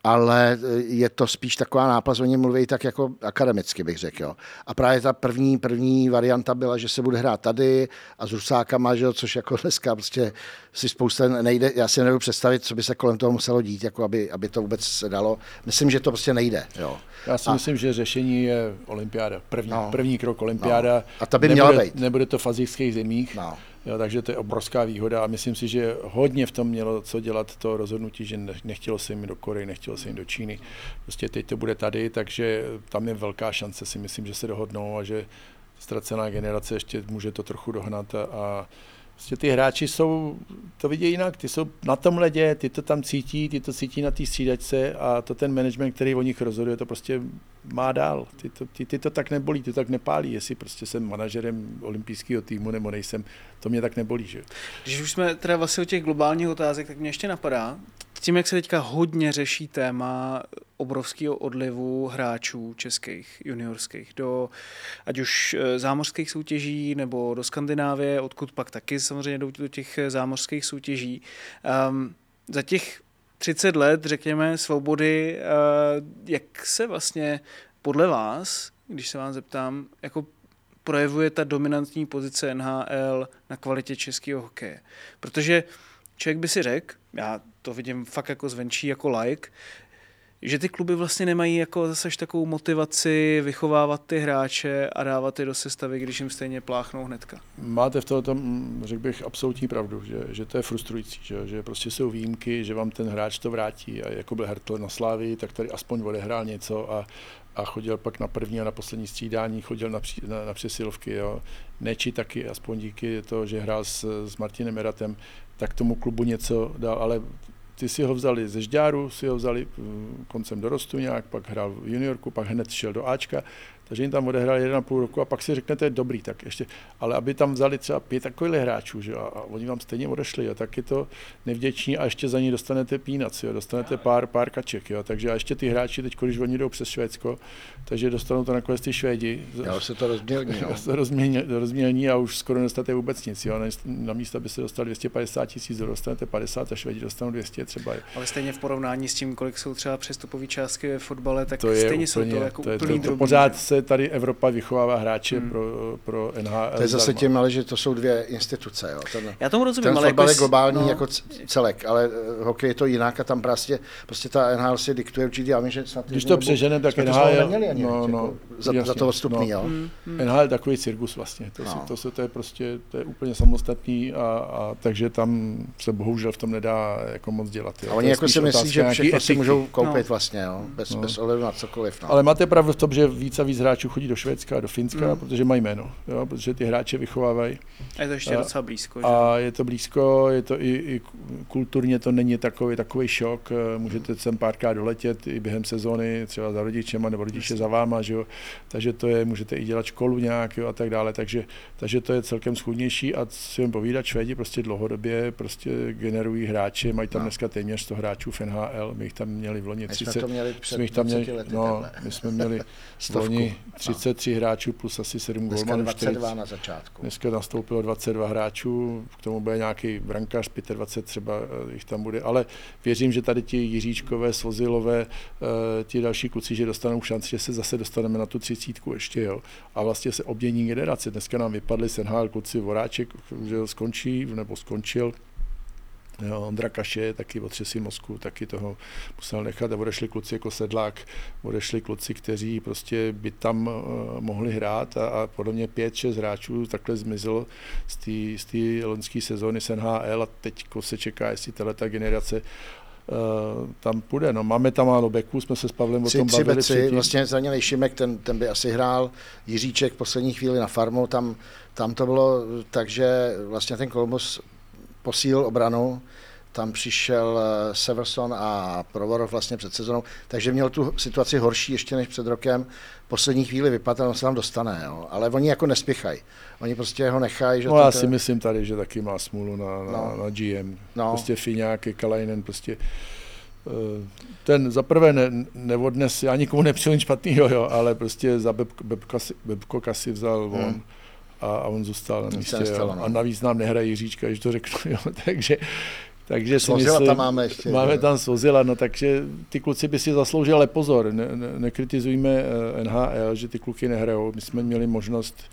G: ale e, je to spíš taková náplast, oni mluví tak jako akademicky, bych řekl. Jo. A právě ta první, první varianta byla, že se bude hrát tady a s Rusákama, že jo, což jako <laughs> dneska prostě si spousta nejde, já si nedovedu představit, co by se kolem toho muselo dít, jako aby, aby to vůbec se dalo. Myslím, že to prostě nejde. Jo.
F: Já si a, myslím, že řešení je olympiáda. První, no, první krok olympiáda. No.
G: A ta by nebude, měla být.
F: Nebude to v azijských zemích. No Jo, takže to je obrovská výhoda a myslím si, že hodně v tom mělo co dělat to rozhodnutí, že nechtělo se jim do Koreje, nechtělo se jim do Číny. Prostě teď to bude tady, takže tam je velká šance, si myslím, že se dohodnou a že ztracená generace ještě může to trochu dohnat a, a Prostě ty hráči jsou, to vidějí jinak, ty jsou na tom ledě, ty to tam cítí, ty to cítí na té střídačce a to ten management, který o nich rozhoduje, to prostě má dál. Ty to, ty, ty to tak nebolí, ty to tak nepálí, jestli prostě jsem manažerem olympijského týmu nebo nejsem, to mě tak nebolí. Že?
E: Když už jsme teda vlastně o těch globálních otázek, tak mě ještě napadá, tím, jak se teďka hodně řeší téma obrovského odlivu hráčů českých, juniorských, do ať už eh, zámořských soutěží nebo do Skandinávie, odkud pak taky samozřejmě do těch eh, zámořských soutěží. Um, za těch 30 let, řekněme, svobody, uh, jak se vlastně podle vás, když se vám zeptám, jako projevuje ta dominantní pozice NHL na kvalitě českého hokeje? Protože člověk by si řekl, já to vidím fakt jako zvenčí, jako like, že ty kluby vlastně nemají jako zase takovou motivaci vychovávat ty hráče a dávat je do sestavy, když jim stejně pláchnou hnedka.
F: Máte v tom, řekl bych, absolutní pravdu, že, že to je frustrující, že, že prostě jsou výjimky, že vám ten hráč to vrátí a jako byl Hertl na Slávii, tak tady aspoň odehrál něco a, a chodil pak na první a na poslední střídání, chodil na, na, na přesilovky. Jo. Neči taky, aspoň díky to, že hrál s, s Martinem Eratem, tak tomu klubu něco dal, ale ty si ho vzali ze Žďáru, si ho vzali mm, koncem dorostu nějak, pak hrál v juniorku, pak hned šel do Ačka, takže jim tam odehrali 1,5 roku a pak si řeknete, dobrý, tak ještě, ale aby tam vzali třeba pět takových hráčů, že, a, a oni vám stejně odešli, jo, tak je to nevděční a ještě za ní dostanete pínac, jo, dostanete pár, pár kaček, jo, takže a ještě ty hráči teď, když oni jdou přes Švédsko, takže dostanou to nakonec ty Švédi.
G: Já se to rozmělní. No.
F: se rozmělní, rozmělní a už skoro nedostanete vůbec nic, jo, na místo, aby se dostali 250 tisíc, dostanete 50 a Švédi dostanou 200 třeba.
E: Ale stejně v porovnání s tím, kolik jsou třeba přestupové částky ve fotbale, tak to stejně úplně, jsou to jako to,
F: úplný to, to, pořád se zase tady Evropa vychovává hráče hmm. pro, pro NHL.
G: To je zase tím, ale že to jsou dvě instituce. Jo. Ten,
E: Já tomu rozumím,
G: ten
E: ale
G: fotbal
E: jako
G: je globální
E: no.
G: jako celek, ale uh, hokej je to jinak a tam prostě, prostě ta NHL si diktuje určitě, já vím, že snad...
F: Když to přeženeme, tak
G: NHL... Neměli ani,
F: no, no,
G: jako, za, jasně, za to odstupný, no. jo.
F: Hmm, hmm. NHL je takový cirkus vlastně, to, no. to, to, to, je prostě, to je úplně samostatný a, a takže tam se bohužel v tom nedá jako moc dělat. Jo.
G: A oni jako si myslí, že všechno si můžou koupit no. vlastně, jo, bez, no. bez ohledu na cokoliv. No.
F: Ale máte pravdu v tom, že víc a víc hráčů chodí do Švédska a do Finska, mm. protože mají jméno, jo, protože ty hráče vychovávají.
E: A je to ještě a, docela blízko. Že?
F: A je to blízko, je to i, i kulturně to není takový, takový šok. Můžete sem párkrát doletět i během sezóny, třeba za rodičema nebo rodiče za váma, že jo. Takže to je, můžete i dělat školu nějak jo, a tak dále. Takže, takže to je celkem schůdnější a si jen povídat, Švédi prostě dlouhodobě prostě generují hráče, mají tam no. dneska téměř 100 hráčů v NHL, my jich tam měli v loni 30.
G: My jsme to měli před
F: tam měli,
G: lety,
F: no, my jsme měli <laughs> v loni 33 no. hráčů plus asi 7
G: golmanů. Dneska 22 40, na začátku.
F: Dneska nastoupilo 22 hráčů, k tomu bude nějaký brankář, 25 třeba eh, jich tam bude, ale věřím, že tady ti Jiříčkové, Svozilové, eh, ti další kluci, že dostanou šanci, že se zase dostaneme na tu třicítku ještě, jo. A vlastně se obmění generace. Dneska nám vypadli Senhal, kluci Voráček, že skončí, nebo skončil, Jo, Ondra Kaše taky otřesí mozku, taky toho musel nechat a odešli kluci jako Sedlák, odešli kluci, kteří prostě by tam uh, mohli hrát a, a podle mě pět, šest hráčů takhle zmizelo z té loňské sezóny z NHL a teď se čeká, jestli tato generace Uh, tam půjde. No, máme tam málo beků, jsme se s Pavlem tři, o tom bavili.
G: Tři vlastně zraněný Šimek, ten, ten by asi hrál, Jiříček poslední chvíli na farmu, tam, tam to bylo tak, že vlastně ten Kolumbus posílil obranu, tam přišel eh, Severson a Provorov vlastně před sezónou, takže měl tu situaci horší ještě než před rokem. Poslední chvíli vypadá, on se tam dostane, jo. ale oni jako nespěchají. Oni prostě ho nechají. Že
F: no já si myslím tady, že taky má smůlu na, na, no. na GM. No. Prostě Fiňák, Kalainen, prostě eh, ten zaprvé ne, neodnes, já nikomu nepřijel nic špatného, jo, ale prostě za Bebko, Bebko, Bebko Kasi vzal hmm. A, a on zůstal na místě. Nestalo, no. A navíc nám nehraje Jiříčka, když to řeknu. Jo. <laughs> takže takže si myslím,
G: tam máme ještě.
F: Máme ne? tam Svozila, no takže ty kluci by si zasloužili, ale pozor, ne, ne, nekritizujme eh, NHL, že ty kluky nehrajou. My jsme měli možnost,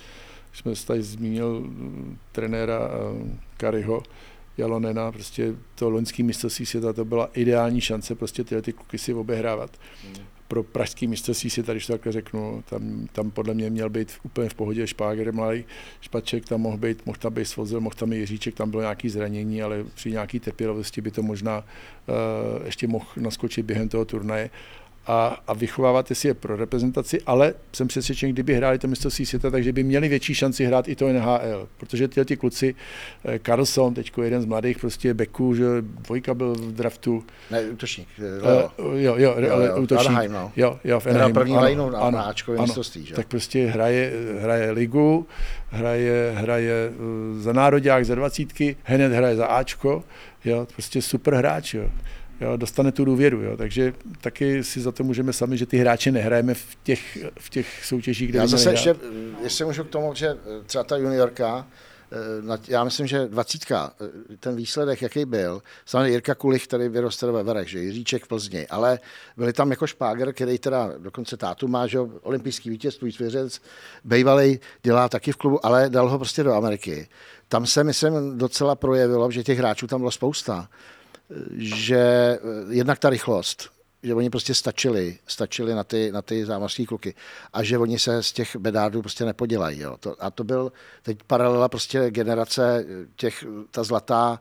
F: jsme tady zmínil mm, trenéra eh, Kariho, Jalonena, prostě to loňský mistrovství světa, to byla ideální šance prostě tyhle ty kluky si obehrávat. Hmm pro pražský mistrovství si tady, to takhle řeknu, tam, tam podle mě měl být úplně v pohodě Špáger, malý Špaček tam mohl být, mohl tam být Svozil, mohl tam i Jiříček, tam bylo nějaký zranění, ale při nějaký trpělivosti by to možná uh, ještě mohl naskočit během toho turnaje a, a vychováváte si je pro reprezentaci, ale jsem přesvědčen, kdyby hráli to mistrovství světa, takže by měli větší šanci hrát i to NHL, protože tyhle ty kluci, eh, Carlson, teď jeden z mladých prostě beků, že dvojka byl v draftu.
G: Ne, útočník.
F: Uh, jo, jo, jo, ale útočník. Anaheim,
G: no.
F: Jo, jo, v Anaheim.
G: první ano, na, ano, na Ačkově mistrovství, že?
F: Tak prostě hraje, hraje ligu, hraje, hraje za národák, za dvacítky, hned hraje za Ačko, jo, prostě super hráč, jo jo, dostane tu důvěru. Jo. Takže taky si za to můžeme sami, že ty hráče nehrajeme v těch, v těch soutěžích, kde
G: Já zase ještě, jestli můžu k tomu, že třeba ta juniorka, eh, já myslím, že dvacítka, eh, ten výsledek, jaký byl, samozřejmě Jirka Kulich tady vyroste ve Verech, že Jiříček v Plzni, ale byli tam jako Špáger, který teda dokonce tátu má, že olympijský vítěz, tvůj svěřec, bejvalej, dělá taky v klubu, ale dal ho prostě do Ameriky. Tam se, myslím, docela projevilo, že těch hráčů tam bylo spousta že eh, jednak ta rychlost, že oni prostě stačili, stačili na ty, na ty zámořské kluky a že oni se z těch bedádů prostě nepodělají. Jo. To, a to byl teď paralela prostě generace těch, ta zlatá,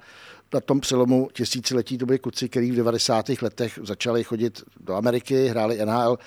G: na tom přelomu tisíciletí to byli kluci, kteří v 90. letech začali chodit do Ameriky, hráli NHL,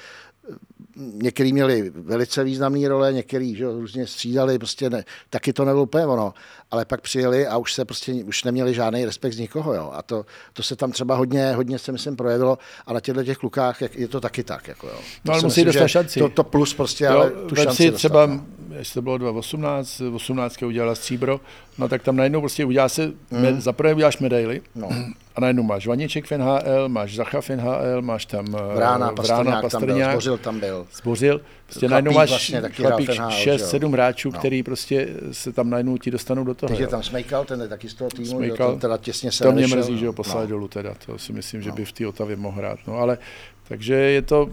G: některý měli velice významné role, některý že, různě střídali, prostě ne, taky to nebylo úplně ono, ale pak přijeli a už se prostě už neměli žádný respekt z nikoho, jo. A to, to se tam třeba hodně, hodně se myslím projevilo a na těchto těch klukách je to taky tak, jako jo.
F: No, ale musí dostat šanci.
G: To, to, plus prostě, jo, ale tu šanci
F: si třeba, dostat, no. jestli to bylo 2018, 18 udělala stříbro, no tak tam najednou prostě udělá se, mm. med, zaprvé uděláš medaily, no. A najednou máš Vaněček v NHL, máš Zacha v NHL, máš tam
G: Vrána, Pastrňák, Pastrňák tam byl, Zbořil tam byl.
F: Zbořil, prostě najednou máš vlastně chlapík 6-7 hráčů, no. který prostě se tam najednou ti dostanou do toho.
G: Takže tam Smejkal, ten je taky z toho týmu,
F: Smejkal,
G: to teda těsně se
F: To mě mrzí, že ho poslali no. dolů teda, to si myslím, že no. by v té Otavě mohl hrát. No ale, takže je to,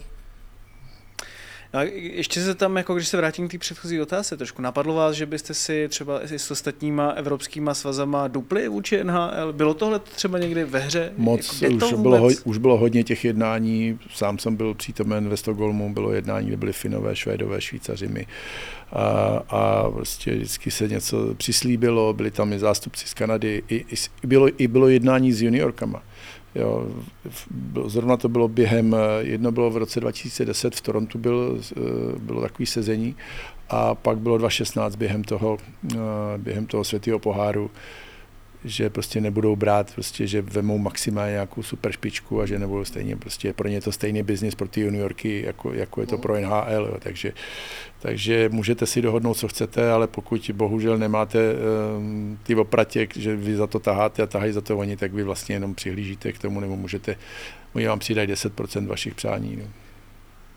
E: No a ještě se tam, jako když se vrátím k té předchozí otázce, trošku napadlo vás, že byste si třeba i s ostatníma evropskýma svazama dupli vůči NHL? Bylo tohle třeba někdy ve hře?
F: Moc, jako, už, bylo, už bylo hodně těch jednání, sám jsem byl přítomen ve Stockholmu, bylo jednání, kde byly Finové, Švédové, Švýcaři, my. A, a prostě vždycky se něco přislíbilo, byli tam i zástupci z Kanady, i, i, bylo, i bylo jednání s juniorkama. Jo, zrovna to bylo během, jedno bylo v roce 2010, v Torontu byl, eh, bylo takový sezení a pak bylo 2016 během toho, eh, během toho světého poháru, že prostě nebudou brát, prostě, že vemou maximálně nějakou super špičku a že nebudou stejně, prostě pro ně je to stejný biznis pro ty juniorky, jako, jako je to pro NHL, jo. Takže, takže můžete si dohodnout, co chcete, ale pokud bohužel nemáte um, ty opratě, že vy za to taháte a tahají za to oni, tak vy vlastně jenom přihlížíte k tomu, nebo můžete, oni vám přidají 10% vašich přání. No.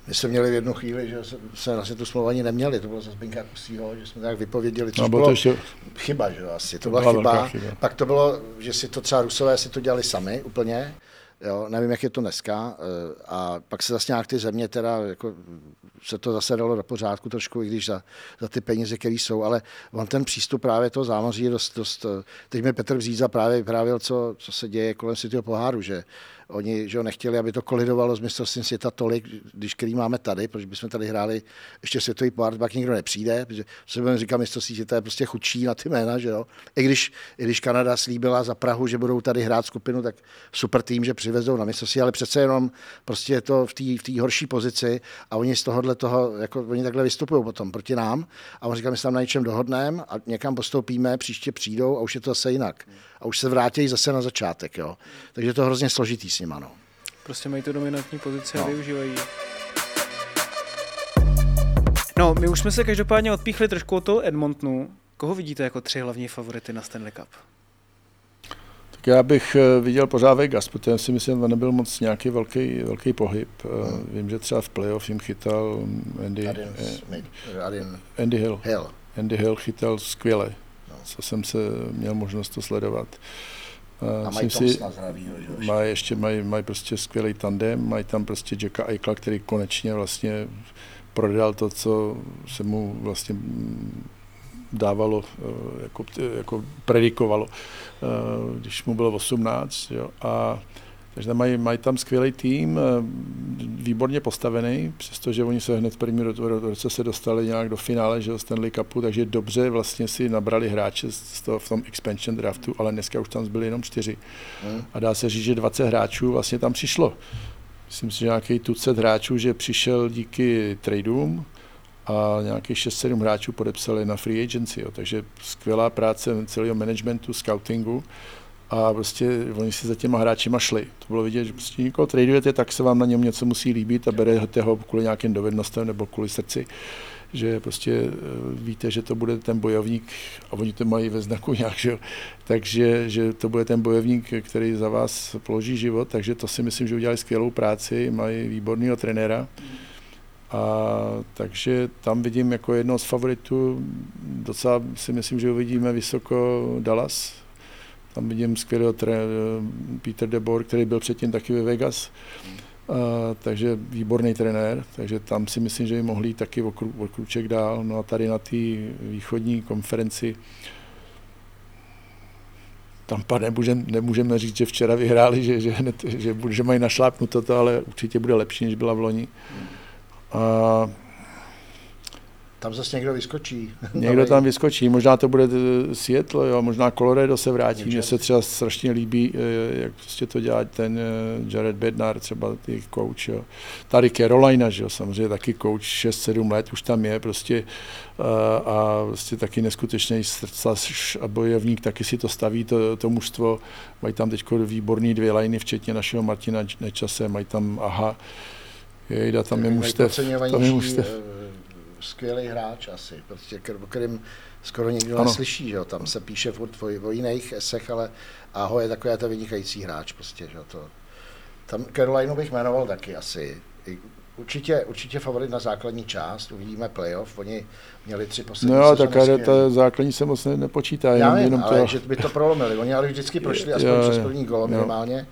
G: My jsme měli v jednu chvíli, že se vlastně tu smlouvu ani neměli, to bylo za Zbinka Kusího, že jsme tak vypověděli, což no, bylo to ještě... chyba, že asi, to, to byla, byla chyba. chyba. Pak to bylo, že si to třeba Rusové si to dělali sami úplně, Jo, nevím, jak je to dneska. Eh, a pak se zase nějak ty země teda, jako, se to zase dalo do pořádku trošku, i když za, za ty peníze, které jsou, ale on ten přístup právě toho zámoří je dost, dost eh, teď mi Petr Vzíza právě vyprávěl, co, co se děje kolem světého poháru, že Oni že nechtěli, aby to kolidovalo s mistrovstvím světa tolik, když který máme tady, protože bychom tady hráli ještě světový pohár, pak nikdo nepřijde, protože se budeme říkat mistrovství světa je prostě chudší na ty jména, že jo. I když, I když Kanada slíbila za Prahu, že budou tady hrát skupinu, tak super tým, že přivezou na mistrovství, ale přece jenom prostě je to v té v horší pozici a oni z tohohle toho, jako oni takhle vystupují potom proti nám a on říká, my se tam na něčem dohodneme a někam postoupíme, příště přijdou a už je to zase jinak. A už se vrátí zase na začátek, jo. Takže je to hrozně složitý s nima. No.
E: Prostě mají tu dominantní pozici no. a využívají No, my už jsme se každopádně odpíchli trošku od toho Edmontonu. Koho vidíte jako tři hlavní favority na Stanley Cup?
F: Tak já bych eh, viděl pořád Vegas, protože si myslím, že nebyl moc nějaký velký, velký pohyb. Eh, hmm. Vím, že třeba v playoff jim chytal Andy, Adin eh, Andy Hill. Hill. Andy Hill chytal skvěle, no. co jsem se měl možnost to sledovat.
G: A mají si,
F: mají ještě mají, mají prostě skvělý tandem, mají tam prostě Jacka Eichla, který konečně vlastně prodal to, co se mu vlastně dávalo, eh, jako, jako predikovalo, eh, když mu bylo 18. Jo. A takže mají, mají tam skvělý tým, eh, výborně postavený, přestože oni se hned v první roce se dostali nějak do finále že Stanley Cupu, takže dobře vlastně si nabrali hráče z toho, v tom expansion draftu, ale dneska už tam zbyli jenom čtyři. Hmm. A dá se říct, že 20 hráčů vlastně tam přišlo. Myslím si, že nějaký tucet hráčů, že přišel díky tradeům, a nějakých 6-7 hráčů podepsali na free agency, jo. takže skvělá práce celého managementu, scoutingu a prostě oni si za těma hráčima šli. To bylo vidět, že prostě někoho tradujete, tak se vám na něm něco musí líbit a berete ho kvůli nějakým dovednostem nebo kvůli srdci že prostě eh, víte, že to bude ten bojovník, a oni to mají ve znaku nějak, že takže že to bude ten bojovník, který za vás položí život, takže to si myslím, že udělali skvělou práci, mají výborného trenéra. A takže tam vidím jako jedno z favoritů, docela si myslím, že uvidíme vysoko Dallas, tam vidím skvělého tre- Peter Debor, který byl předtím taky ve Vegas, a, takže výborný trenér, takže tam si myslím, že by mohli jít taky o, kru, o kruček dál. No a tady na té východní konferenci tam nemůžeme, nemůžeme říct, že včera vyhráli, že, že, hned, že, že mají našlápnuto to, ale určitě bude lepší, než byla v loni. A
G: tam zase někdo vyskočí. <laughs>
F: Někdo tam vyskočí, možná to bude eh, světlo, jo, možná Colorado se vrátí. Mně se třeba strašně líbí, eh, jak prostě to dělá ten eh, Jared Bednar, třeba jejich coach. Jo. Tady Carolina, že jo, samozřejmě taky coach, 6-7 let už tam je prostě a, a prostě taky neskutečný srdcař a bojovník, taky si to staví, to, to mužstvo. Mají tam teď výborný dvě liny, včetně našeho Martina Nečase, mají tam aha, Jejda, tam je mužstev. Tam je mužstev
G: skvělý hráč asi, prostě, o kterým skoro nikdo ano. neslyší, že jo? tam se píše furt o, o jiných esech, ale Aho je takový to vynikající hráč, prostě, že jo? To, tam Carolinu bych jmenoval taky asi. Určitě, určitě favorit na základní část, uvidíme playoff, oni měli tři poslední
F: No tak ta základní se moc nepočítá.
G: Já jenom, jenom ale to... že by to prolomili, oni ale vždycky prošli aspoň jo, přes první golo minimálně.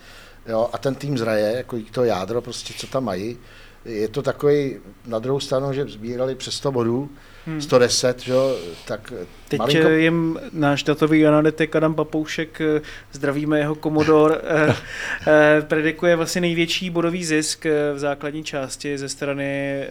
G: Jo, a ten tým zraje, jako to jádro, prostě co tam mají, je to takový na druhou stranu, že sbírali přes 100 bodů, hmm. 110, že jo, tak
E: Teď malinko... jim náš datový analytik Adam Papoušek, eh, zdravíme jeho komodor, eh, <laughs> eh, predikuje vlastně největší bodový zisk v základní části ze strany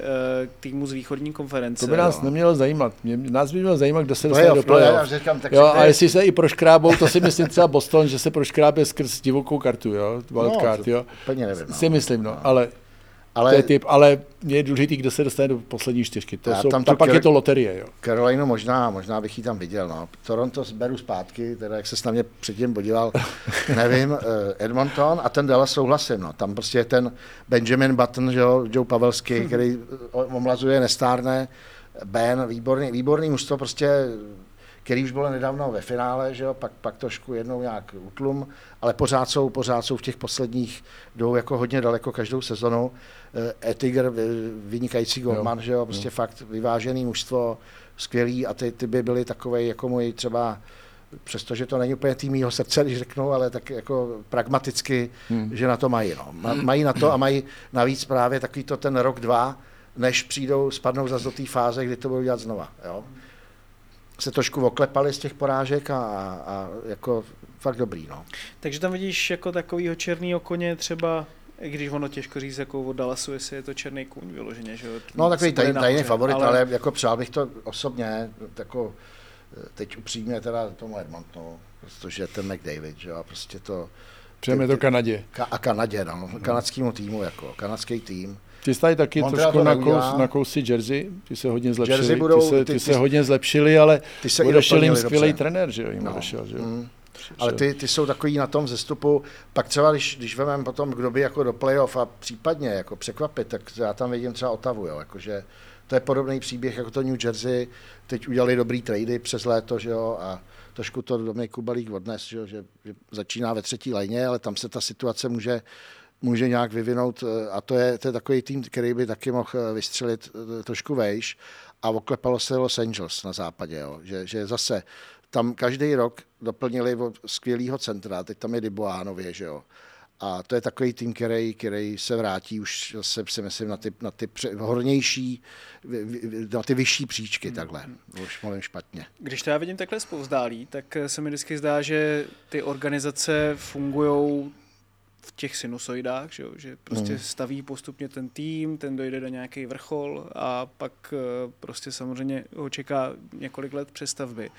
E: týmu z východní konference.
F: To by nás no. nemělo zajímat. Mě, nás by mělo zajímat, kdo se dostane no do play říkám, tak jo, a jestli se i proškrábou, to si myslím třeba Boston, že se proškrábe skrz divokou kartu, jo, wildcard, no, jo.
G: Úplně nevím, no.
F: Si myslím, no, ale ale, to je typ, ale je důležitý, kdo se dostane do poslední čtyřky. To jsou, tam, tam pak je to loterie. Jo.
G: Carolina možná, možná bych ji tam viděl. No. Toronto beru zpátky, teda jak se na mě předtím podíval, <laughs> nevím, eh, Edmonton a ten Dallas souhlasím. No. Tam prostě je ten Benjamin Button, že jo, Joe Pavelský, hmm. který omlazuje nestárné, Ben, výborný, výborný mužstvo, prostě který už bylo nedávno ve finále, že jo, pak, pak trošku jednou nějak utlum, ale pořád jsou, pořád jsou v těch posledních jdou jako hodně daleko každou sezonu. Eh, Etiger, vynikající golman, že jo, prostě jo. fakt vyvážený mužstvo, skvělý a ty, ty by byly takové jako můj třeba přestože to není úplně tým mýho srdce, když řeknu, ale tak jako pragmaticky, hmm. že na to mají. No. Mají na to a mají navíc právě takový to ten rok, dva, než přijdou, spadnou zase do té fáze, kdy to budou dělat znova. Jo se trošku oklepali z těch porážek a, a jako fakt dobrý. No.
E: Takže tam vidíš jako takovýho černého koně třeba i když ono těžko říct, jako od Dallasu, jestli je to černý kůň vyloženě, že
G: No takový taj, tajný favorit, ale... ale jako přál bych to osobně, jako teď upřímně teda tomu Edmontonu, protože ten McDavid, že jo, prostě to...
F: Přejeme to Kanadě.
G: Ka, a Kanadě, no, kanadskému týmu, jako, kanadský tým.
F: Ty jsi taky Montreal trošku na, kous, na kousy Jersey, ty se hodně zlepšili, Jersey budou, ty, se, ty, ty, ty, se hodně zlepšili, ale ty se odešel jim skvělý trenér, že jo, jim no. odešel, že jo. Mm.
G: Ale ty, ty jsou takový na tom zestupu, pak třeba když, když vememe potom, kdo by jako do playoff a případně jako překvapit, tak já tam vidím třeba Otavu, jo, jakože to je podobný příběh jako to New Jersey, teď udělali dobrý trady přes léto, že jo, a trošku to Dominik Kubalík odnes, že, jo, že, že začíná ve třetí léně, ale tam se ta situace může může nějak vyvinout eh, a to je, to je takový tým, který by taky mohl eh, vystřelit eh, trošku vejš a oklepalo se Los Angeles na západě, jo. Že, že zase tam každý rok doplnili skvělého centra, teď tam je Diboánově, že jo. A to je takový tým, který, který se vrátí už se si myslím na ty, na ty hornější, na ty vyšší příčky hmm. takhle. Už mluvím špatně.
E: Když to já vidím takhle spouzdálí, tak se mi vždycky zdá, že ty organizace fungují v těch sinusoidách, že, že prostě mm. staví postupně ten tým, ten dojde do nějaký vrchol a pak eh, prostě samozřejmě ho čeká několik let přestavby.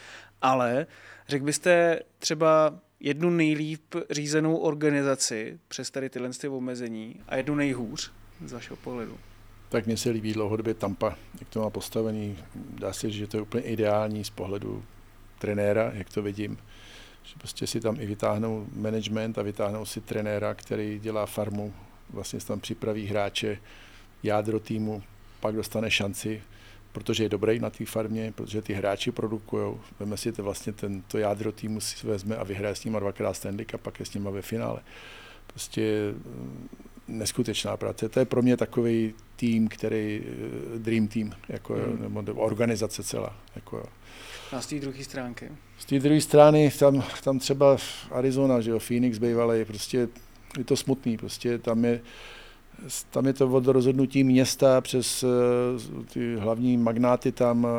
E: Ale řekl byste třeba jednu nejlíp řízenou organizaci přes tady tyhle ty omezení a jednu nejhůř z vašeho pohledu?
F: Tak mně se líbí dlouhodobě Tampa, jak to má postavený. Dá se říct, že to je úplně ideální z pohledu trenéra, jak to vidím že prostě si tam i vytáhnou management a vytáhnou si trenéra, který dělá farmu, vlastně tam připraví hráče, jádro týmu, pak dostane šanci, protože je dobrý na té farmě, protože ty hráči produkují. Veme si to vlastně ten, to jádro týmu si vezme a vyhraje s ním dvakrát Stanley a pak je s ním ve finále. Prostě neskutečná práce. To je pro mě takový tým, který, eh, dream team, jako, mm. nebo organizace celá. Jako,
E: a z té druhé stránky?
F: Z té druhé strany, tam, tam třeba Arizona, že jo, Phoenix bývalý, prostě je to smutný, prostě tam je, tam je to od rozhodnutí města přes eh, ty hlavní magnáty tam, eh,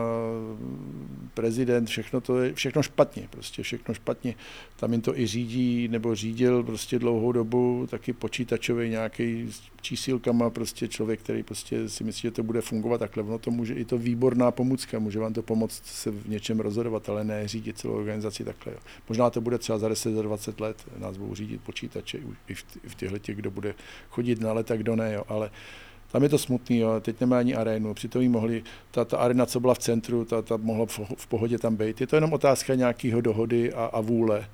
F: prezident, všechno to je všechno špatně, prostě všechno špatně. Tam jim to i řídí, nebo řídil prostě dlouhou dobu, taky počítačový nějaký čísílkama, prostě člověk, který prostě si myslí, že to bude fungovat takhle. Ono to může, i to výborná pomůcka, může vám to pomoct se v něčem rozhodovat, ale ne řídit celou organizaci takhle. Jo. Možná to bude třeba za 10, za 20 let, nás budou řídit počítače i v, v těchto těch, kdo bude chodit na let a kdo ne, jo. ale tam je to smutný, jo. teď nemá ani arénu, přitom jí mohli, ta, ta arena, co byla v centru, ta, ta mohla v, v pohodě tam být. Je to jenom otázka nějakého dohody a, a vůle.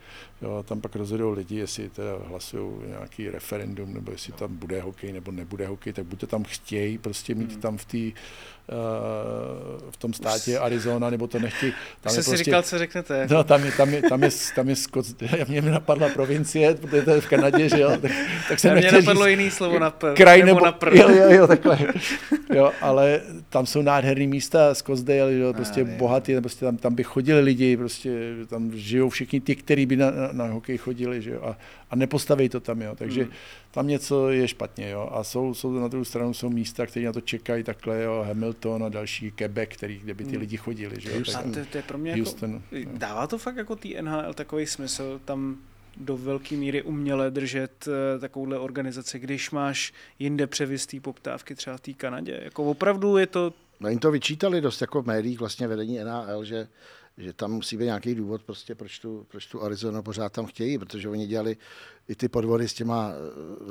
F: Jo, tam pak rozhodují lidi, jestli teda hlasují nějaký referendum, nebo jestli tam bude hokej nebo nebude hokej, tak buď to tam chtějí prostě mít hmm. tam v, tý, uh, v tom státě Arizona, nebo to nechtějí.
E: Tam si prostě, říkal, co řeknete.
F: No, tam je, tam je, tam je, tam je skot, <laughs> mě napadla provincie, protože to je v Kanadě, že jo, tak, tak jsem
E: Mě napadlo říct, jiný slovo na
F: p, kraj nebo, nebo na pr. Jo, jo, jo, takhle. Jo, ale tam jsou nádherné místa, Scottsdale, jo, prostě bohatý, prostě tam, tam by chodili lidi, prostě tam žijou všichni ti, kteří by na, na hokej chodili, že jo, a, a nepostaví to tam, jo, takže hmm. tam něco je špatně, jo, a jsou, jsou na druhou stranu jsou místa, které na to čekají takhle, jo, Hamilton a další Quebec, který, kde by ty hmm. lidi chodili, že jo.
E: A to, to je pro mě Houston, jako, dává to fakt jako tý NHL takový smysl, tam do velké míry uměle držet eh, takovouhle organizaci, když máš jinde převistý poptávky třeba v té Kanadě. Jako opravdu je to...
G: No jim to vyčítali dost jako v médiích vlastně vedení NHL, že že tam musí být nějaký důvod, prostě, proč, tu, proč tu Arizonu pořád tam chtějí, protože oni dělali i ty podvody s těma eh,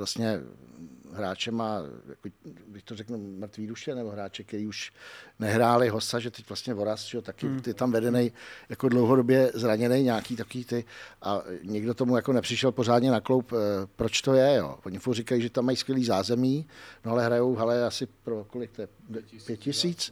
G: vlastně hráčema, jako, bych to řeknu, mrtvý duše, nebo hráče, kteří už nehráli hosta, že teď vlastně Voraz, že taky hmm. ty tam vedený jako dlouhodobě zraněný nějaký takový ty a někdo tomu jako nepřišel pořádně na kloup, eh, proč to je, jo. Oni furt říkají, že tam mají skvělý zázemí, no ale hrajou ale asi pro kolik to je, pět tisíc?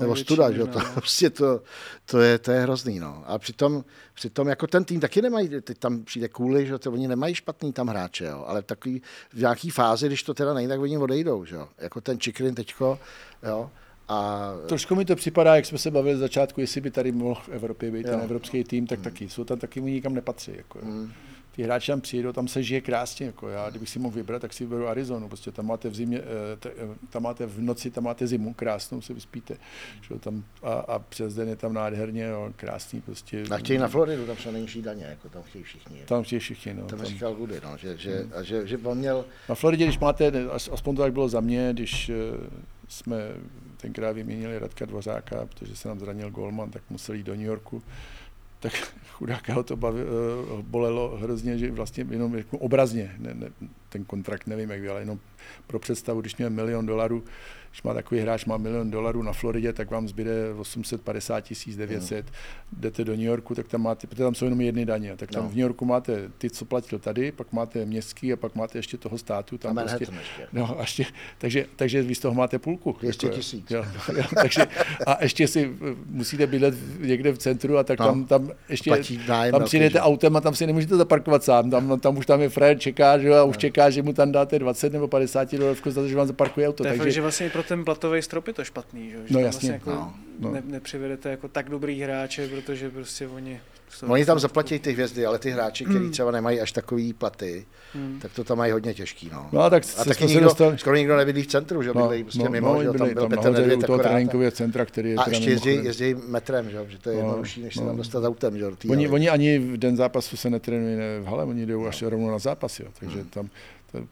G: Nebo studa, že to, prostě to, to, je, to je hrozný, no. A přitom, přitom jako ten tým taky nemají, teď tam přijde kůli, že to oni nemají špatný tam hráče, jo, ale takový v nějaký fázi, když to teda není, tak oni odejdou, že jo. Jako ten Čikrin teďko, jo. A...
F: Trošku mi to připadá, jak jsme se bavili z začátku, jestli by tady mohl v Evropě být jo. ten evropský tým, tak hmm. taky. Jsou tam taky, nikam nepatří. Jako, hmm ty hráči tam přijdou, tam se žije krásně. Jako já, kdybych si mohl vybrat, tak si vyberu Arizonu. Prostě tam máte v zimě, eh, eh, tam máte v noci, tam máte zimu, krásnou se vyspíte. Že tam, a, a, přes den je tam nádherně, jo, krásný prostě.
G: A chtějí na Floridu, tam se nejnižší daně, jako tam chtějí všichni.
F: Tam chtějí všichni, no.
G: Tam, tam říkal Gudy, no, že, že, hmm. a že, že on měl...
F: Na Floridě, když máte, aspoň to tak bylo za mě, když eh, jsme tenkrát vyměnili Radka Dvořáka, protože se nám zranil Golman, tak museli jít do New Yorku tak chudáka ho to baví, eh, bolelo hrozně, že vlastně jenom jako obrazně, ne, ne, ten kontrakt nevím jak ale jenom pro představu, když měl milion dolarů, když má takový hráč, má milion dolarů na Floridě, tak vám zbyde 850 tisíc 900. No. Jdete do New Yorku, tak tam máte, protože tam jsou jenom jedny daně, tak tam no. v New Yorku máte ty, co platil tady, pak máte městský a pak máte ještě toho státu. Tam
G: a prostě, ještě.
F: No, a ještě, takže, takže vy z toho máte půlku.
G: 200 jako, tisíc.
F: Jo, jo, takže, a ještě si musíte bydlet někde v centru a tak no. tam, tam ještě tam přijdete autem a tam si nemůžete zaparkovat sám. Tam, tam už tam je Fred, čeká, že, a už no. čeká, že mu tam dáte 20 nebo 50 dolarů za to, že vám zaparkuje auto.
E: To takže... fakt, že vlastně pro ten platový strop je to špatný, že,
F: no, jasně. Vlastně
E: jako no, no. Ne, nepřivedete jako tak dobrý hráče, protože prostě oni...
G: Oni tam zaplatí ty hvězdy, ale ty hráči, kteří mm. třeba nemají až takový platy, mm. tak to tam mají hodně těžký. No.
F: no a tak
G: a taky nikdo, dostali... skoro nikdo nebydlí v centru, že no, bydlí prostě no, mimo, no, že tam byl Petr
F: Nedvěd toho tréninkového centra, který je
G: A ještě jezdí, jezdí metrem, že, že to je no, jednodušší, než se tam no. dostat autem. Že,
F: oni, oni ani v den zápasu se netrénují v hale, oni jdou až rovnou na zápas, jo, takže hmm. tam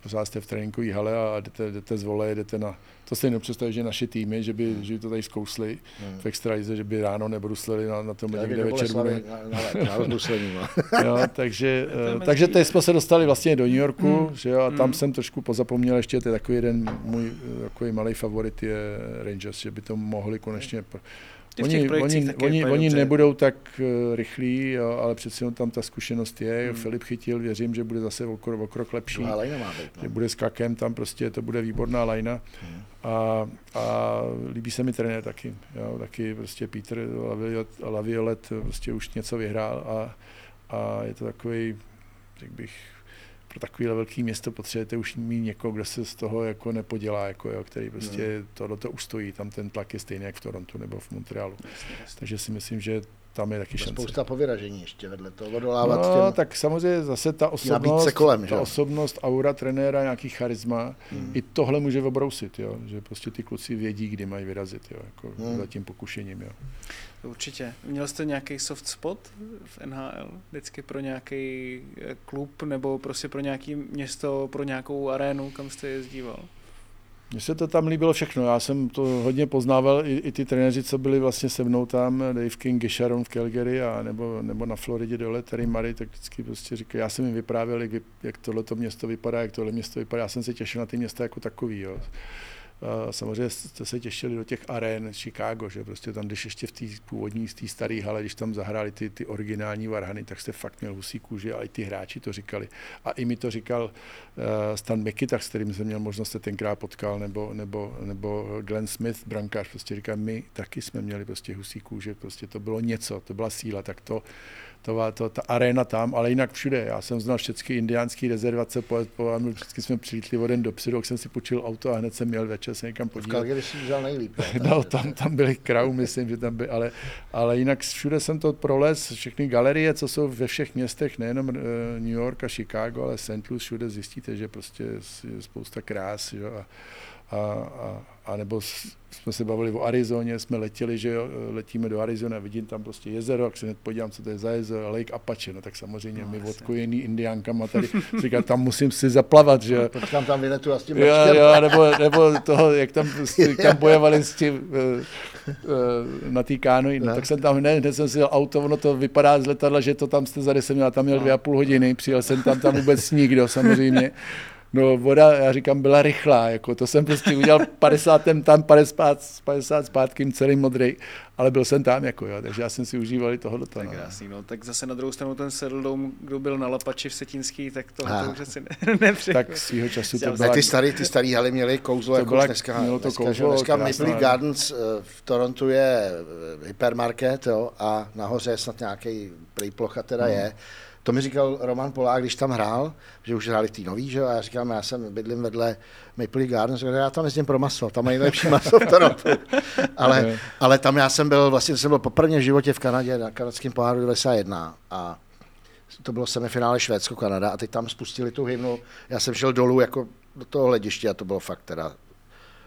F: pořád jste v tréninkové hale a jdete, jdete z vole, jdete na, to si nepředstavit, že naše týmy, že by, že by to tady zkousli hmm. v extralize, že by ráno nebruslili na, na tom někde večer. Bude... No. <laughs> jo, takže, <laughs> uh, takže teď jsme se dostali vlastně do New Yorku, hmm. že jo, a tam hmm. jsem trošku pozapomněl ještě, to je takový jeden můj takový malý favorit je Rangers, že by to mohli konečně Oni, oni, oni, oni nebudou tak uh, rychlí, jo, ale přeci tam ta zkušenost je. Hmm. Filip chytil, věřím, že bude zase o krok, o krok lepší.
G: má být,
F: no. Že bude s kakem, tam prostě to bude výborná lajna. Hmm. A, a, líbí se mi trenér taky. Jo, taky prostě Peter Laviolet, Laviolet prostě už něco vyhrál a, a je to takový, řekl bych, pro takovýhle velký město potřebujete už mít někoho, kdo se z toho jako nepodělá, jako, jo, který prostě no. tohle to ustojí. Tam ten tlak je stejný jak v Torontu nebo v Montrealu. Jasně, jasně. Takže si myslím, že tam je taky šance.
G: Spousta povyražení ještě vedle toho odolávat
F: no, těm... tak samozřejmě zase ta osobnost, kolem, ta osobnost, aura trenéra, nějaký charisma, hmm. i tohle může obrousit, jo? že prostě ty kluci vědí, kdy mají vyrazit, jo? Jako hmm. za tím pokušením. Jo?
E: Určitě. Měl jste nějaký soft spot v NHL? Vždycky pro nějaký eh, klub nebo prostě pro nějaké město, pro nějakou arénu, kam jste jezdíval?
F: Mně se to tam líbilo všechno. Já jsem to hodně poznával, i, i ty trenéři, co byli vlastně se mnou tam, Dave King, Gesharon v Calgary, a nebo, nebo na Floridě dole, Terry Murray, tak vždycky prostě říkal, já jsem jim vyprávěl, jak, jak tohleto město vypadá, jak tohle město vypadá. Já jsem se těšil na ty města jako takový. Jo. Samozřejmě jste se těšili do těch arén Chicago, že prostě tam, když ještě v té původní, z té staré hale, když tam zahráli ty, ty originální varhany, tak jste fakt měl husí kůži a i ty hráči to říkali. A i mi to říkal uh, Stan tak s kterým jsem měl možnost se tenkrát potkal, nebo, nebo, nebo Glenn Smith, brankář, prostě říkal, my taky jsme měli prostě husí kůže, prostě to bylo něco, to byla síla, tak to, to, to, ta arena tam, ale jinak všude. Já jsem znal všechny indiánské rezervace, po, po vždycky jsme přilítli o den dopředu, jak jsem si počil auto a hned jsem měl večer se někam podívat. V
G: Calgary si vzal nejlíp. <laughs>
F: No, tam, tam byly krau, myslím, že tam byly, ale, ale jinak všude jsem to prolez, všechny galerie, co jsou ve všech městech, nejenom uh, New York a Chicago, ale St. Louis, všude zjistíte, že prostě je spousta krás, jo, a, a, a, a nebo jsme se bavili o Arizoně, jsme letěli, že jo, letíme do Arizona, vidím tam prostě jezero, jak se hned podívám, co to je za jezero, Lake Apache, no tak samozřejmě no, my odkojený indiánkama tady, říká, tam musím si zaplavat, že jo.
G: Počkám tam vynetu a s tím
F: jo, jo, nebo, nebo toho, jak tam, <laughs> tam bojovali s tím uh, uh, na té kánoji, no, tak jsem tam hned, hned jsem si dal auto, ono to vypadá z letadla, že to tam jste za 10 minut, tam měl dvě a půl hodiny, přijel jsem tam, tam vůbec nikdo samozřejmě. No voda, já říkám, byla rychlá, jako to jsem prostě udělal 50 tam, 50, 50 zpátky, celý modrý, ale byl jsem tam, jako jo, takže já jsem si užíval i tohoto.
E: Tak no. Krásný, no. tak zase na druhou stranu ten Saddle Dome, kdo byl na Lapači v Setinský, tak to, to už asi ne, <laughs> nepřijde.
F: Tak svýho času to
G: byla... Ty starý, ty starý haly měly kouzlo, to jako byla, dneska, mělo to dneska, kouzlo, dneska Maple Gardens eh, v Torontu je eh, hypermarket, jo, a nahoře snad nějaký prý plocha teda no. je to mi říkal Roman Polák, když tam hrál, že už hráli té nový, že? a já říkám, já jsem bydlím vedle Maple Gardens, že já tam jezdím pro maso, tam mají nejlepší maso v Torontu. <laughs> ale, ale tam já jsem byl, vlastně jsem byl poprvé v životě v Kanadě na kanadském poháru 91 a to bylo semifinále Švédsko-Kanada a teď tam spustili tu hymnu, já jsem šel dolů jako do toho hlediště a to bylo fakt teda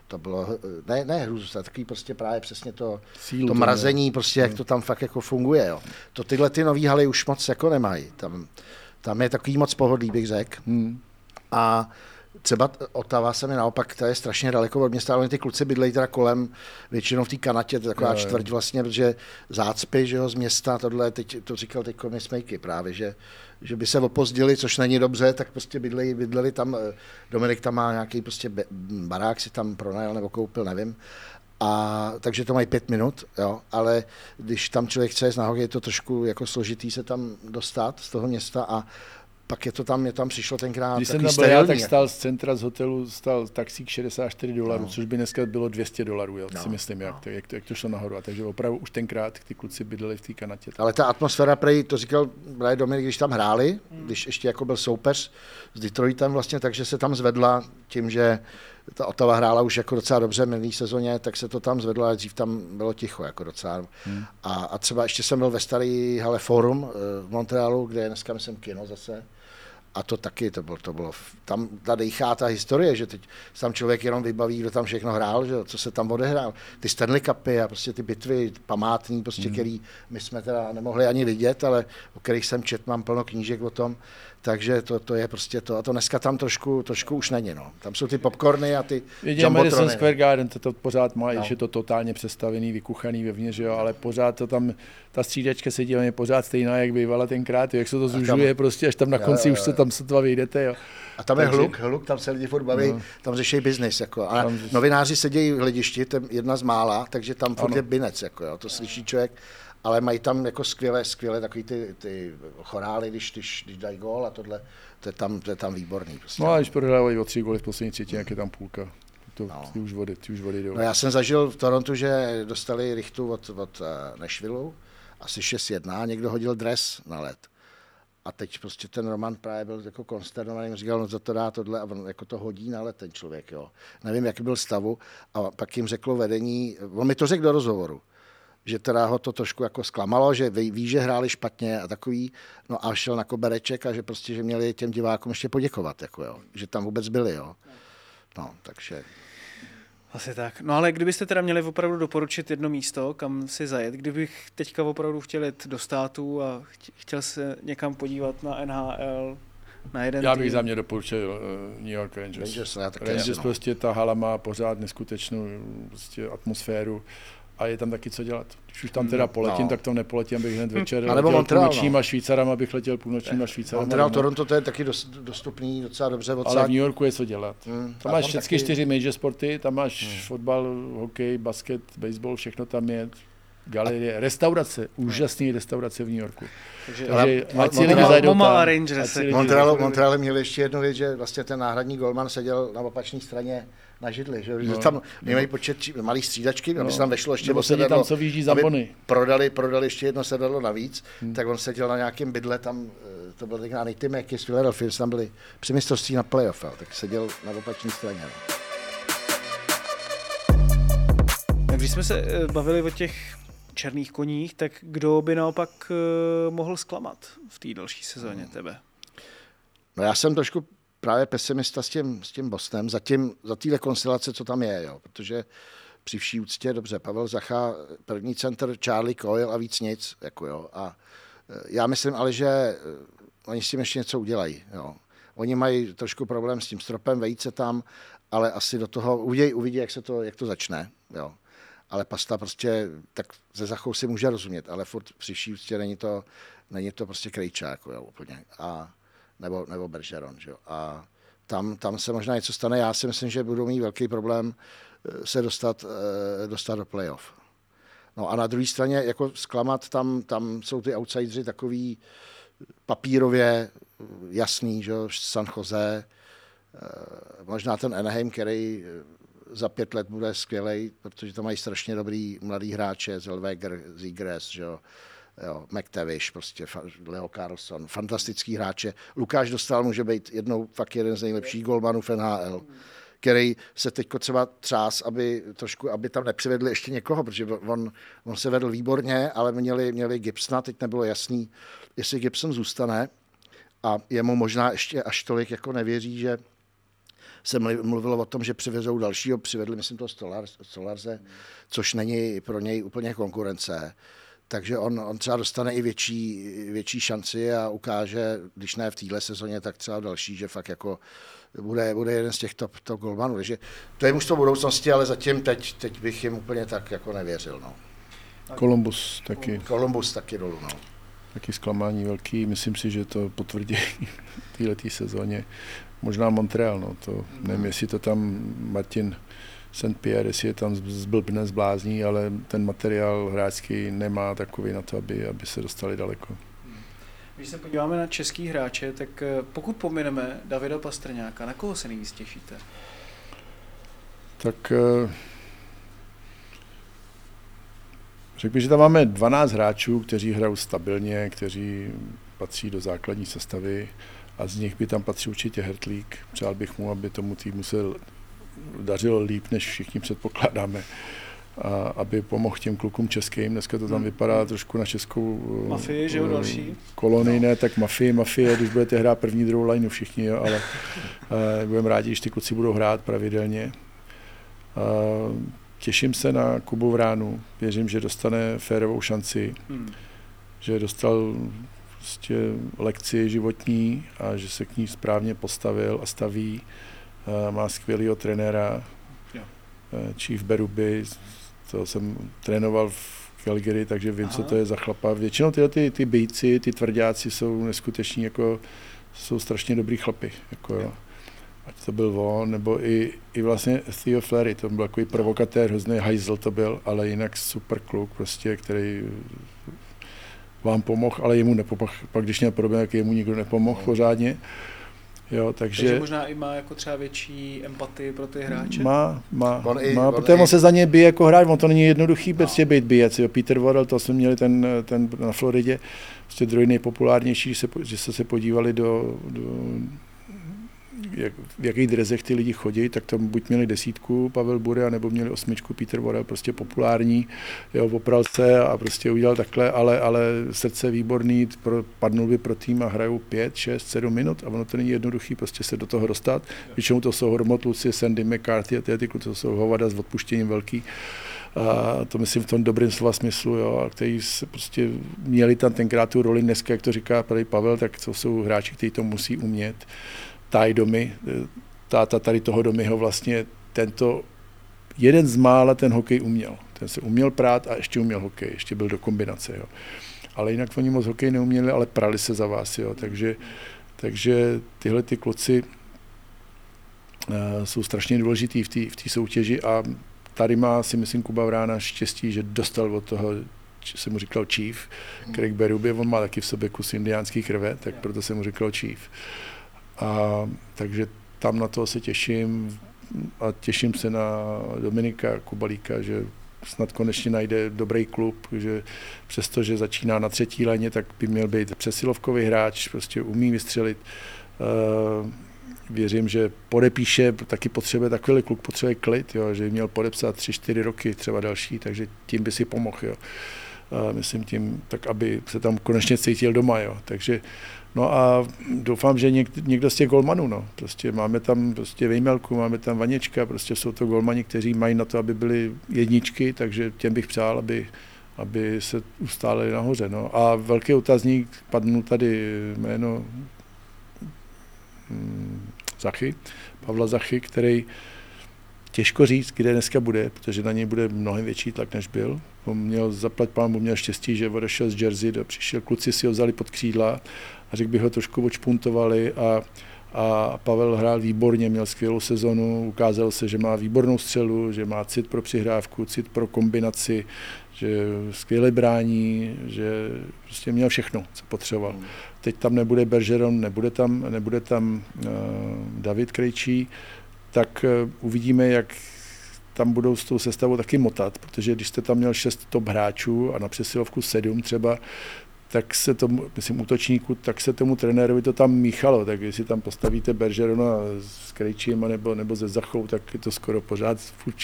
G: to bylo, ne, ne hruzu, takový prostě právě přesně to, Sílu, to mrazení, prostě jak hmm. to tam fakt jako funguje. Jo. To tyhle ty nový haly už moc jako nemají. Tam, tam je takový moc pohodlí, bych řekl. Hmm. A třeba Otava se mi naopak, to je strašně daleko od města, ale ty kluci bydlejí teda kolem, většinou v té kanatě, to je taková jo, čtvrť vlastně, protože zácpy, že jo, z města, tohle, teď to říkal teď Miss Makey právě, že, že by se opozdili, což není dobře, tak prostě bydleli, bydleli tam, eh, Dominik tam má nějaký prostě barák, si tam pronajal nebo koupil, nevím, a takže to mají pět minut, jo, ale když tam člověk chce jít na je to trošku jako složitý se tam dostat z toho města a pak je to tam, je tam přišlo tenkrát
F: Když jsem tam byl já, tak stál z centra z hotelu, stál taxík 64 dolarů, no. což by dneska bylo 200 dolarů, jo, no. si myslím, jak, to, jak, to, jak to šlo nahoru. A takže opravdu už tenkrát ty kluci bydleli v té kanatě.
G: Ale ta atmosféra, prej, to říkal Brian Dominik, když tam hráli, hmm. když ještě jako byl soupeř s Detroitem vlastně, takže se tam zvedla tím, že ta Otava hrála už jako docela dobře v minulý sezóně, tak se to tam zvedlo, ale dřív tam bylo ticho jako docela. Hmm. A, a třeba ještě jsem byl ve starý hale Forum eh, v Montrealu, kde je dneska myslím kino zase, a to taky, to bylo, to bylo, tam ta dejchá ta historie, že teď tam člověk jenom vybaví, kdo tam všechno hrál, že, co se tam odehrál. Ty Stanley Cupy a prostě ty bitvy památní, prostě, mm. který my jsme teda nemohli ani vidět, ale o kterých jsem čet, mám plno knížek o tom, takže to, to je prostě to. A to dneska tam trošku, trošku už není. No. Tam jsou ty popcorny a ty
F: Jedině Madison Square Garden to, to pořád má, no. je to totálně přestavený, vykuchaný vevnitř, jo, ale pořád to tam, ta střídačka se dílá je pořád stejná, jak bývala tenkrát, jak se to zužuje, tam, prostě až tam na konci jo, jo, jo. už se tam sotva vyjdete. Jo.
G: A tam Takže, je hluk, hluk, tam se lidi furt baví, no. tam řeší biznis. Jako. A tam, novináři sedějí v hledišti, to je jedna z mála, takže tam furt ano. je binec, jako, jo. to slyší člověk ale mají tam jako skvělé, skvělé takový ty, ty chorály, když, když, když dají gól a tohle, to je tam, to je tam výborný. Prostě.
F: No a když prohrávají o tři góly v poslední třetí, jak je tam půlka. To, no. ty, už vody, ty už vody jdou.
G: No já jsem zažil v Torontu, že dostali richtu od, od uh, Nashville, asi 6-1, někdo hodil dres na led. A teď prostě ten Roman právě byl jako konsternovaný, říkal, no za to dá tohle a on jako to hodí na let ten člověk, jo. Nevím, jaký byl stavu a pak jim řeklo vedení, on mi to řekl do rozhovoru, že teda ho to trošku jako zklamalo, že ví, ví, že hráli špatně a takový, no a šel na kobereček a že prostě, že měli těm divákům ještě poděkovat, jako jo, že tam vůbec byli, jo. No, takže...
E: Asi tak. No ale kdybyste teda měli opravdu doporučit jedno místo, kam si zajet, kdybych teďka opravdu chtěl jít do států a chtěl se někam podívat na NHL, na jeden
F: Já bych tým. za mě doporučil uh, New York Rangers.
G: Rangers,
F: Rangers prostě ta hala má pořád neskutečnou prostě atmosféru a je tam taky co dělat. Když už tam teda hmm, poletím, no. tak tam nepoletím, abych hned večer
G: a nebo Montreal,
F: půlnočníma no. Švýcarama, abych letěl půlnočníma Švýcarama.
G: Montreal, Toronto, to je taky dostupný docela dobře.
F: Ale v New Yorku je co dělat. Hmm. Tam máš všechny taky... čtyři major sporty, tam máš hmm. fotbal, hokej, basket, baseball, všechno tam je. Galerie, restaurace, úžasné restaurace v New Yorku. Takže,
G: Takže ať si lidi zajdou tam. A Rangers. Montreal, Montreal měl ještě jednu věc, že vlastně ten náhradní golman seděl na opačné straně na židli, že, no. tam mají počet malý střídačky, no. aby se tam vešlo ještě
F: Nebo sedí tam, co vyjíždí za bony.
G: Prodali, prodali ještě jedno sedadlo navíc, hmm. tak on seděl na nějakém bydle tam, eh, to byl tenkrát Nate Mackey z Philadelphia, tam byli při mistrovství na playoff, jo, tak seděl na opačné straně. No.
E: Když jsme se eh, bavili o těch černých koních, tak kdo by naopak eh, mohl zklamat v té další sezóně hmm. tebe?
G: No já jsem trošku právě pesimista s tím, s tím Bostem, za, tím, za téhle konstelace, co tam je, jo, protože při vší úctě, dobře, Pavel Zacha, první center, Charlie Coyle a víc nic, jako jo, a eh, já myslím ale, že oni s tím ještě něco udělají, jo. Oni mají trošku problém s tím stropem, vejít tam, ale asi do toho uvidí, uvidí jak, se to, jak to začne, jo ale pasta prostě, tak ze zachou si může rozumět, ale furt při úctě není to, není to prostě krejčák, jako jo, úplně. A, nebo, nebo Bergeron, že jo. A tam, tam se možná něco stane. Já si myslím, že budou mít velký problém eh, se dostat, eh, dostat do playoff. No a na druhé straně, jako zklamat, tam, tam jsou ty outsideri takový papírově jasný, že San Jose, eh, možná ten Anaheim, který za pět let bude skvělý, protože to mají strašně dobrý mladý hráče, Zellweger, Zigres, že jo, jo, McTavish, prostě Leo Carlson, fantastický hráče. Lukáš Dostal může být jednou fakt jeden z nejlepších golmanů v NHL, který se teď třeba třás, aby trošku, aby tam nepřivedli ještě někoho, protože on, on se vedl výborně, ale měli, měli Gibsona, teď nebylo jasný, jestli Gibson zůstane a jemu možná ještě až tolik jako nevěří, že se mluvilo o tom, že přivezou dalšího, přivedli, myslím, to Stolarze, což není pro něj úplně konkurence. Takže on, on třeba dostane i větší, větší šanci a ukáže, když ne v téhle sezóně, tak třeba další, že fakt jako bude, bude jeden z těch top, top golmanů. Takže to je už to budoucnosti, ale zatím teď, teď bych jim úplně tak jako nevěřil. No.
F: Columbus taky.
G: Columbus taky dolů, no.
F: Taky zklamání velký, myslím si, že to potvrdí <laughs> v této sezóně možná Montreal, no, to nevím, jestli to tam Martin St. Pierre, jestli je tam zblbne, zblázní, ale ten materiál hráčský nemá takový na to, aby, aby se dostali daleko.
E: Když se podíváme na český hráče, tak eh, pokud pomineme Davida Pastrňáka, na koho se nejvíc těšíte?
F: Tak eh, řekl bych, že tam máme 12 hráčů, kteří hrajou stabilně, kteří patří do základní sestavy a z nich by tam patřil určitě Hertlík. Přál bych mu, aby tomu týmu se dařilo líp, než všichni předpokládáme. A aby pomohl těm klukům českým. Dneska to tam hmm. vypadá trošku na českou
E: mafii, že jo, další.
F: kolonii, no. ne, tak mafii, mafie, když budete hrát první, druhou lineu všichni, jo, ale uh, <laughs> budeme rádi, když ty kluci budou hrát pravidelně. Uh, těším se na Kubu Vránu, věřím, že dostane férovou šanci, hmm. že dostal prostě lekci životní a že se k ní správně postavil a staví. Má skvělého trenéra, eh, Chief Beruby, to jsem trénoval v Calgary, takže vím, Aha. co to je za chlapa. Většinou tyhle ty, ty bejci, ty tvrdáci jsou neskuteční, jako jsou strašně dobrý chlapy. Jako, jo. Ať to byl on, nebo i, i vlastně Theo Flery, to byl takový provokatér, hrozný hajzl to byl, ale jinak super kluk, prostě, který vám pomohl, ale jemu nepomohl. Pak když měl problém, tak jemu nikdo nepomohl no. pořádně. Jo, takže,
E: takže možná i má jako třeba větší empatii pro ty hráče?
F: Má, má, on i, má on protože i... on se za ně bije jako hráč, on to není jednoduchý no. prostě být bijec. Jo. Peter Worrell, to jsme měli ten, ten na Floridě, prostě druhý nejpopulárnější, že se, že se, se podívali do, do jak, v jakých drezech ty lidi chodí, tak tam buď měli desítku Pavel Bure, nebo měli osmičku Peter Vorel, prostě populární, jo, popral se a prostě udělal takhle, ale, ale srdce výborný, pro, padnul by pro tým a hrajou pět, šest, sedm minut a ono to není jednoduchý prostě se do toho dostat. Většinou to jsou Hormotluci, Sandy McCarthy a ty, ty to jsou hovada s odpuštěním velký a to myslím v tom dobrém slova smyslu, jo, a kteří prostě měli tam tenkrát tu roli dneska, jak to říká tady Pavel, tak to jsou hráči, kteří to musí umět. Taj domy, táta tady toho domyho vlastně tento jeden z mála ten hokej uměl. Ten se uměl prát a ještě uměl hokej, ještě byl do kombinace. Jo. Ale jinak oni moc hokej neuměli, ale prali se za vás. Jo. Takže, takže tyhle ty kluci uh, jsou strašně důležitý v té v soutěži a tady má si myslím Kuba Vrána štěstí, že dostal od toho jsem mu říkal Chief, Craig Berube, on má taky v sobě kus indiánský krve, tak proto jsem mu říkal Chief. A, takže tam na to se těším. a těším se na Dominika Kubalíka, že snad konečně najde dobrý klub, že přestože začíná na třetí léně, tak by měl být přesilovkový hráč, prostě umí vystřelit. Věřím, že podepíše, taky potřebuje takový kluk, potřebuje klid, jo, že měl podepsat tři, čtyři roky, třeba další, takže tím by si pomohl. Jo. Myslím tím, tak aby se tam konečně cítil doma. Jo. Takže No a doufám, že něk, někdo z těch golmanů, no. Prostě máme tam prostě Vejmelku, máme tam Vaněčka, prostě jsou to golmani, kteří mají na to, aby byli jedničky, takže těm bych přál, aby, aby se ustáli nahoře. No. A velký otazník, padnul tady jméno hmm, Zachy, Pavla Zachy, který těžko říct, kde dneska bude, protože na něj bude mnohem větší tlak, než byl. On měl zaplat pán, měl štěstí, že odešel z Jersey, přišel kluci si ho vzali pod křídla řekl bych ho trošku odšpuntovali a, a Pavel hrál výborně, měl skvělou sezonu, ukázal se, že má výbornou střelu, že má cit pro přihrávku, cit pro kombinaci, že skvěle brání, že prostě měl všechno, co potřeboval. Hmm. Teď tam nebude Bergeron, nebude tam, nebude tam uh, David Krejčí, tak uh, uvidíme, jak tam budou s tou sestavou taky motat, protože když jste tam měl šest top hráčů a na přesilovku sedm třeba, tak se tomu, myslím, útočníku, tak se tomu trenérovi to tam míchalo, tak jestli tam postavíte Bergerona s Krejčím nebo, nebo ze Zachou, tak je to skoro pořád, furt,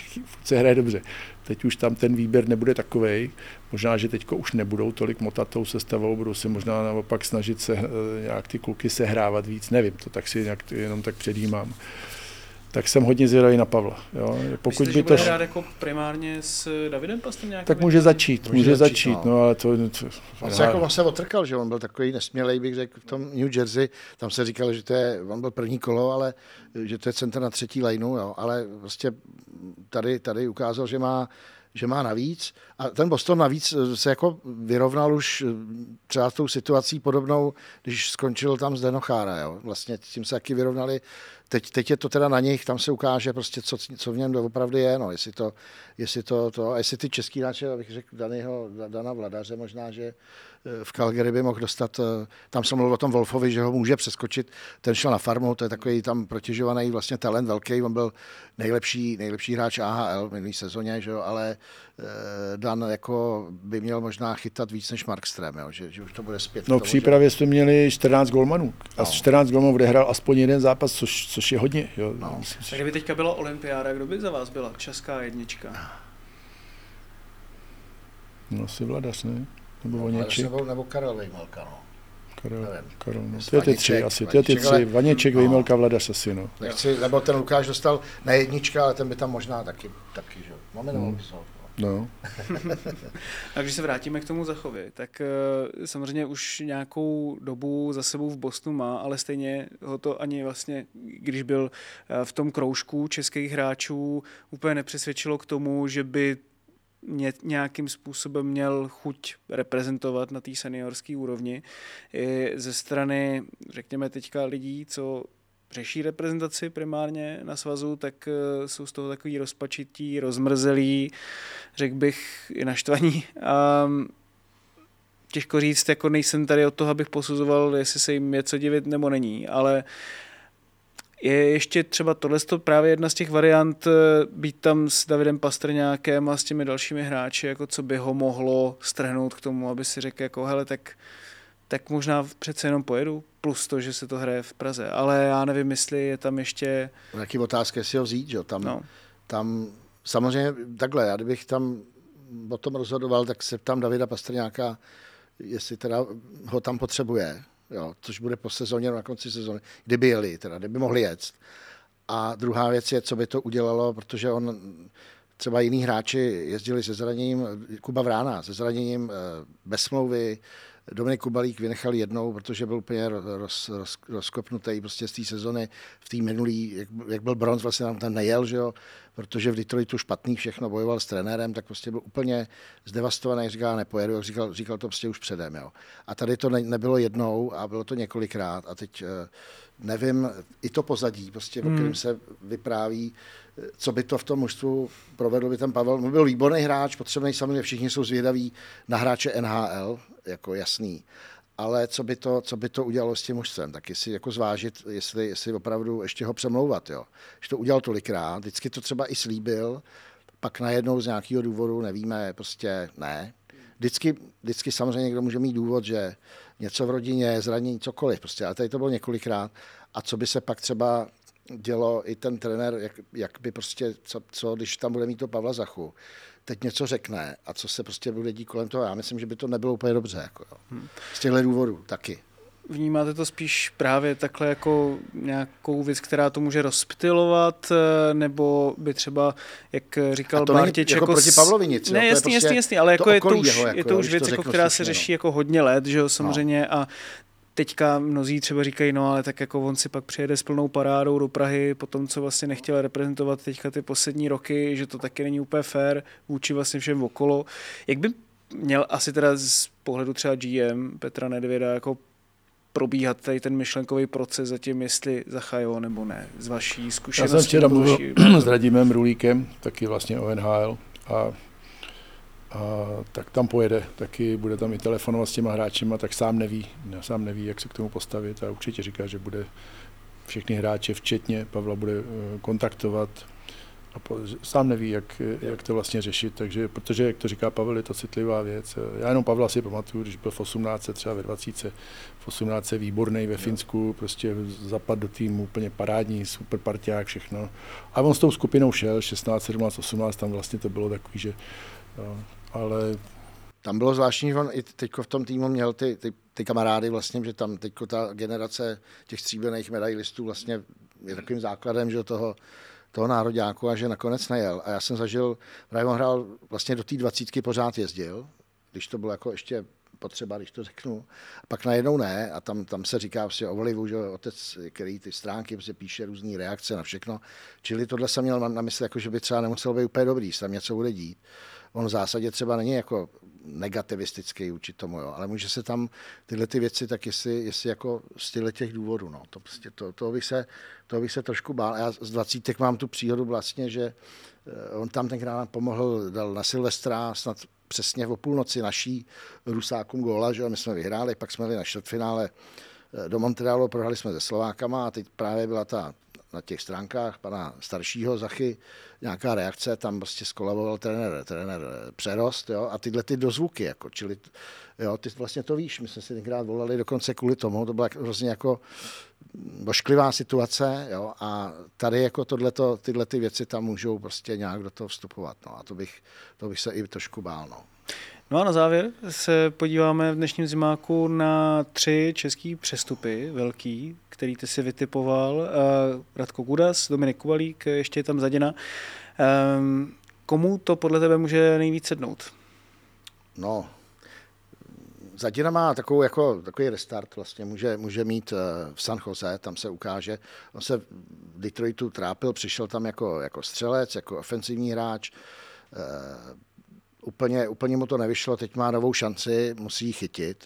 F: se hraje dobře. Teď už tam ten výběr nebude takový. možná, že teď už nebudou tolik motat tou sestavou, budou se možná naopak snažit se eh, nějak ty kluky sehrávat víc, nevím, to tak si nějak jenom tak předjímám tak jsem hodně zvědavý na Pavla. Jo.
E: Pokud Myslíte, by to š... hrát jako primárně s Davidem Pastrňákem?
F: Tak může začít, může, může začít, začít no. no. ale to... to
G: on se jako vlastně otrkal, že on byl takový nesmělej, bych řekl, v tom New Jersey, tam se říkalo, že to je, on byl první kolo, ale že to je center na třetí lineu, jo. ale vlastně tady, tady ukázal, že má že má navíc. A ten Boston navíc se jako vyrovnal už třeba s tou situací podobnou, když skončil tam z Denochára. Jo. Vlastně tím se taky vyrovnali teď, teď je to teda na nich, tam se ukáže prostě, co, co v něm opravdu je, no, jestli to, jestli to, to, a jestli ty český hráče, abych řekl Danýho, Dana Vladaře možná, že eh, v Calgary by mohl dostat, eh, tam jsem mluvil o tom Wolfovi, že ho může přeskočit, ten šel na farmu, to je takový tam protěžovaný vlastně talent velký, on byl nejlepší, nejlepší hráč AHL v minulý sezóně, že jo, ale Dan jako by měl možná chytat víc než Markström, jo, že, že už to bude zpět.
F: No v přípravě že... jsme měli 14 golmanů a no. 14 golmanů odehrál aspoň jeden zápas, což, což je hodně. Jo. No.
E: Myslím, tak kdyby teďka byla olympiáda, kdo by za vás byla česká jednička?
F: No asi Vladař, ne?
G: Nebo no, Nebo, nebo Karel Vejmelka, no.
F: Karel, Karel, no. Ty ty tři asi, ty ty tři, Vaněček, no. Vejmelka, Vladař asi, no.
G: Nechci, nebo ten Lukáš dostal na jednička, ale ten by tam možná taky, taky že? Máme hmm.
F: No. <laughs>
E: a když se vrátíme k tomu Zachovi, tak uh, samozřejmě už nějakou dobu za sebou v Bostonu má, ale stejně ho to ani vlastně, když byl uh, v tom kroužku českých hráčů, úplně nepřesvědčilo k tomu, že by nějakým způsobem měl chuť reprezentovat na té seniorské úrovni. I ze strany, řekněme teďka lidí, co řeší reprezentaci primárně na svazu, tak eh, jsou z toho takový rozpačití, rozmrzelí, řekl bych i naštvaní. A těžko říct, jako nejsem tady od toho, abych posuzoval, jestli se jim je co divit nebo není, ale je ještě třeba tohle právě jedna z těch variant eh, být tam s Davidem Pastrňákem a s těmi dalšími hráči, jako co by ho mohlo strhnout k tomu, aby si řekl jako hele, tak tak možná přece jenom pojedu, plus to, že se to hraje v Praze. Ale já nevím, jestli je tam ještě...
G: Jaký otázka, jestli ho vzít, že? Tam, no. tam samozřejmě takhle, já kdybych tam o tom rozhodoval, tak se tam Davida Pastrňáka, jestli teda ho tam potřebuje, jo, což bude po sezóně, na konci sezóny, kdyby jeli, teda, kdyby mohli jet. A druhá věc je, co by to udělalo, protože on třeba jiní hráči jezdili se zraněním, Kuba Vrána, se zraněním eh, bez smlouvy, Dominik Kubalík vynechal jednou, protože byl úplně roz, roz, rozkopnutý prostě z té sezony v té minulý, jak, jak, byl bronz, vlastně tam ten nejel, že jo, protože v Detroitu špatný všechno, bojoval s trenérem, tak prostě byl úplně zdevastovaný, říkal, nepojedu, jak říkal, říkal to prostě už předem, jo. A tady to ne, nebylo jednou a bylo to několikrát a teď eh, nevím, i to pozadí, prostě, hmm. o kterém se vypráví, co by to v tom mužstvu provedl by ten Pavel. On byl výborný hráč, potřebný samozřejmě všichni jsou zvědaví na hráče NHL, jako jasný. ale co by to, co by to udělalo s tím mužstvem, tak jestli jako zvážit, jestli, jestli opravdu ještě ho přemlouvat, jo. Že to udělal tolikrát, vždycky to třeba i slíbil, pak najednou z nějakého důvodu nevíme, prostě ne. Vždycky, vždycky samozřejmě někdo může mít důvod, že něco v rodině, zranění, cokoliv, prostě, ale tady to bylo několikrát. A co by se pak třeba dělo i ten trenér, jak, jak by prostě, co, co, když tam bude mít to Pavla Zachu, teď něco řekne a co se prostě bude dít kolem toho. Já myslím, že by to nebylo úplně dobře. Jako, jo. Hmm. Z těchto důvodů taky.
E: Vnímáte to spíš právě takhle jako nějakou věc, která to může rozptilovat, eh, nebo by třeba, jak říkal
G: a to
E: Bartěč,
G: jako, jako proti Pavlovi nic.
E: Ne, jasný, prostě jasný, jasný, ale jako je to už,
G: jeho, jako,
E: je to už věc, jako, která se řeší no. jako hodně let, že jo, samozřejmě, no. a teďka mnozí třeba říkají, no ale tak jako on si pak přijede s plnou parádou do Prahy po tom, co vlastně nechtěl reprezentovat teďka ty poslední roky, že to taky není úplně fair vůči vlastně všem okolo. Jak by měl asi teda z pohledu třeba GM Petra Nedvěda jako probíhat tady ten myšlenkový proces zatím, jestli zachajo nebo ne, z vaší zkušenosti?
F: Já jsem včera mluvil <clears throat> s Radimem Rulíkem, taky vlastně o NHL a a tak tam pojede, taky bude tam i telefonovat s těma hráčima, tak sám neví, sám neví, jak se k tomu postavit a určitě říká, že bude všechny hráče, včetně Pavla, bude eh, kontaktovat a po, sám neví, jak, jak to vlastně řešit, takže, protože, jak to říká Pavel, je to citlivá věc. Já jenom Pavla si pamatuju, když byl v 18, třeba ve 20, v 18 výborný ve Finsku, prostě zapad do týmu, úplně parádní, super parťák, všechno. A on s tou skupinou šel, 16, 17, 18, tam vlastně to bylo takový, že ale
G: tam bylo zvláštní, že on i teď v tom týmu měl ty, ty, ty kamarády vlastně, že tam teď ta generace těch stříbrných medailistů vlastně je takovým základem, že toho, toho nároďáku a že nakonec nejel. A já jsem zažil, právě on hrál vlastně do té dvacítky pořád jezdil, když to bylo jako ještě potřeba, když to řeknu. A pak najednou ne a tam, tam se říká vlastně o vlivu, že otec, který ty stránky prostě píše různé reakce na všechno. Čili tohle jsem měl na, na mysli, jako, že by třeba nemuselo být úplně dobrý, se tam něco bude dít on v zásadě třeba není jako negativistický vůči tomu, jo, ale může se tam tyhle ty věci, tak jestli, jestli jako z těch důvodů, no, to, prostě to, to, bych se, to bych se trošku bál. Já z dvacítek mám tu příhodu vlastně, že eh, on tam tenkrát pomohl, dal na Silvestra snad přesně o půlnoci naší Rusákům góla, že my jsme vyhráli, pak jsme byli na čtvrtfinále eh, do Montrealu, prohráli jsme se Slovákama a teď právě byla ta na těch stránkách pana staršího Zachy nějaká reakce, tam prostě skolaboval trenér, trenér Přerost, jo, a tyhle ty dozvuky, jako, čili, jo, ty vlastně to víš, my jsme si tenkrát volali dokonce kvůli tomu, to byla hrozně jako bošklivá situace, jo, a tady jako tohleto, tyhle ty věci tam můžou prostě nějak do toho vstupovat, no, a to bych, to bych se i trošku bál, no.
E: No a na závěr se podíváme v dnešním zimáku na tři český přestupy, velký, který ty si vytipoval. Uh, Radko Gudas, Dominik Kubalík, ještě je tam Zadina. Um, komu to podle tebe může nejvíc sednout?
G: No, Zadina má takovou, jako, takový restart, vlastně může, může mít uh, v San Jose, tam se ukáže. On se v Detroitu trápil, přišel tam jako, jako střelec, jako ofenzivní hráč. Úplně, úplně mu to nevyšlo, teď má novou šanci, musí ji chytit.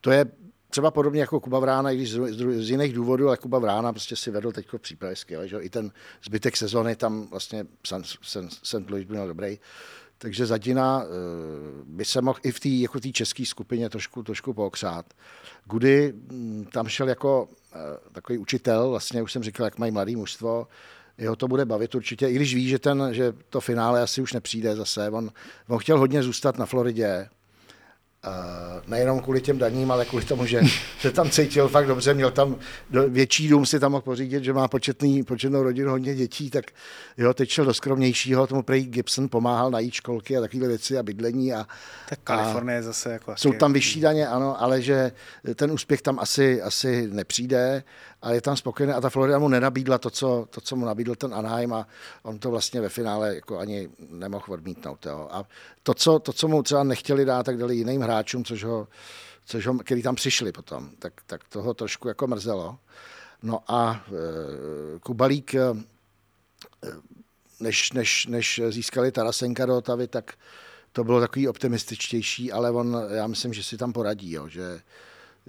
G: To je třeba podobně jako Kuba Vrána, i když z, z, z jiných důvodů, ale Kuba Vrána prostě si vedl teď přípravy skvěle, že? i ten zbytek sezony tam vlastně St. Louis byl dobrý. Takže Zadina eh, by se mohl i v té jako české skupině trošku, trošku pokřát. Gudy hm, tam šel jako eh, takový učitel, vlastně už jsem říkal, jak mají mladý mužstvo, jeho to bude bavit určitě, i když ví, že, ten, že to finále asi už nepřijde zase. On, on chtěl hodně zůstat na Floridě, Uh, nejenom kvůli těm daním, ale kvůli tomu, že <laughs> se tam cítil fakt dobře, měl tam větší dům, si tam mohl pořídit, že má početný, početnou rodinu, hodně dětí, tak jo, teď šel do skromnějšího, tomu prej Gibson pomáhal najít školky a takové věci a bydlení. A,
E: tak Kalifornie a zase jako
G: Jsou tam vyšší daně, ano, ale že ten úspěch tam asi, asi nepřijde a je tam spokojený a ta Florida mu nenabídla to, co, to, co mu nabídl ten Anaheim a on to vlastně ve finále jako ani nemohl odmítnout. Jo. A to co, to, co mu třeba nechtěli dát, tak dali jiným hráčům, což ho, což ho, který tam přišli potom, tak, tak toho trošku jako mrzelo. No a e, Kubalík, e, než, než, než získali Tarasenka do Otavy, tak to bylo takový optimističtější, ale on, já myslím, že si tam poradí, jo, že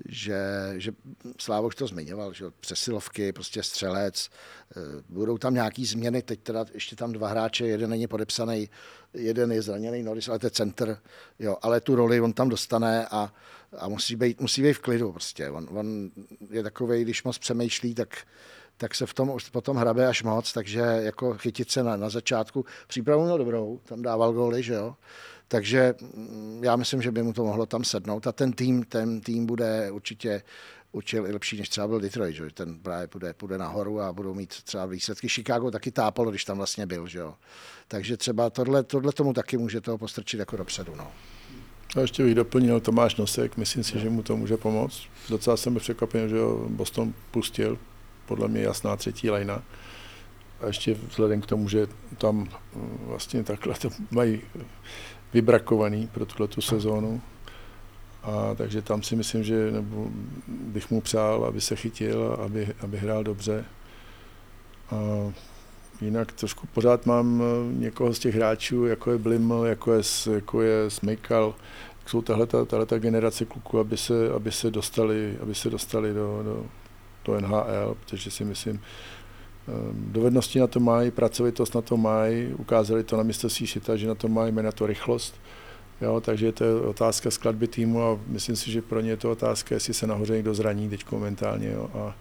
G: že, že Slávo už to zmiňoval, že přesilovky, prostě střelec, eh, budou tam nějaký změny, teď teda ještě tam dva hráče, jeden není podepsaný, jeden je zraněný Norris, ale to je center, jo, ale tu roli on tam dostane a, a musí, být, musí být v klidu prostě. On, on je takový, když moc přemýšlí, tak, tak se v tom potom hrabe až moc, takže jako chytit se na, na začátku. Přípravu měl dobrou, tam dával góly, že jo. Takže mm, já myslím, že by mu to mohlo tam sednout a ten tým, ten tým bude určitě určitě lepší, než třeba byl Detroit, že ten právě půjde, půjde nahoru a budou mít třeba výsledky. Chicago taky tápalo, když tam vlastně byl, že jo. Takže třeba tohle, tohle tomu taky může toho postrčit jako dopředu, no.
F: A ještě bych doplnil Tomáš Nosek, myslím si, že mu to může pomoct. Docela jsem překvapen, že Boston pustil, podle mě jasná třetí lajna. A ještě vzhledem k tomu, že tam mm, vlastně takhle to mají vybrakovaný pro tuhle tu sezónu. A takže tam si myslím, že nebo bych mu přál, aby se chytil, aby, aby hrál dobře. A jinak trošku pořád mám eh, někoho z těch hráčů, jako je Bliml, jako je, jako je Smykal, jsou tahle, tahle generace kluků, aby se, aby se dostali, aby se dostali do, do, do NHL, protože si myslím, dovednosti na to mají, pracovitost na to mají, ukázali to na mistrovství světa, že na to mají, na to rychlost. Jo, takže to je otázka skladby týmu a myslím si, že pro ně je to otázka, jestli se nahoře někdo zraní teď momentálně. Jo, a,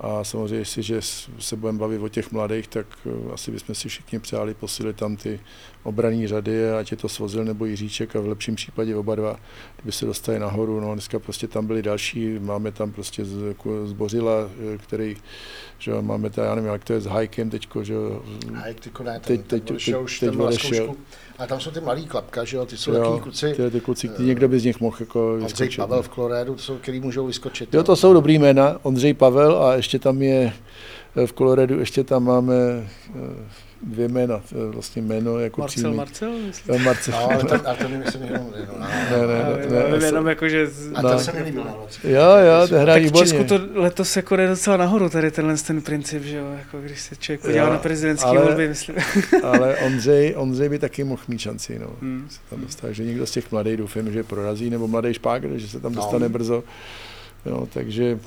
F: a samozřejmě, jestliže se budeme bavit o těch mladých, tak eh, asi bychom si všichni přáli posílit tam ty obraný řady, ať je to Svozil nebo Jiříček a v lepším případě oba dva, kdyby se dostali nahoru. No, dneska prostě tam byli další, máme tam prostě zbořila, eh, který, že máme tady, já nevím, jak to je s Hajkem teďko, že jo.
G: Hajek teďko ne, ten, teď, teď, teď, teď, už teď odešel. A tam jsou ty malý klapka, že jo, ty jsou jo, takový kluci.
F: Ty, ty kluci, ty někdo by z nich mohl jako
G: Ondřej Pavel v Kolorédu, to jsou, který můžou vyskočit.
F: Jo, to jsou dobrý jména, Ondřej Pavel a ještě tam je v Kolorédu, ještě tam máme eh, dvě jména, vlastně jméno jako
E: Marcel, přímý. Marcel,
F: myslím. No, Marcel.
G: No, ale ten, ale ten myslím jenom, jenom
F: ne, ne, ne,
E: ne, ne, jenom jako, že...
G: A
E: no.
G: ten se mi líbil na
F: Jo, jo, to hraje
E: výborně. Tak v Česku to letos jako jde docela nahoru, tady tenhle ten princip, že jo, jako když se člověk podívá na prezidentské volby, myslím. <laughs>
F: ale Ondřej, Ondřej by taky mohl mít šanci, no. Hmm. Se tam dostat, že někdo z těch mladých doufám, že prorazí, nebo mladý špágr, že se tam no. dostane no. brzo. No, takže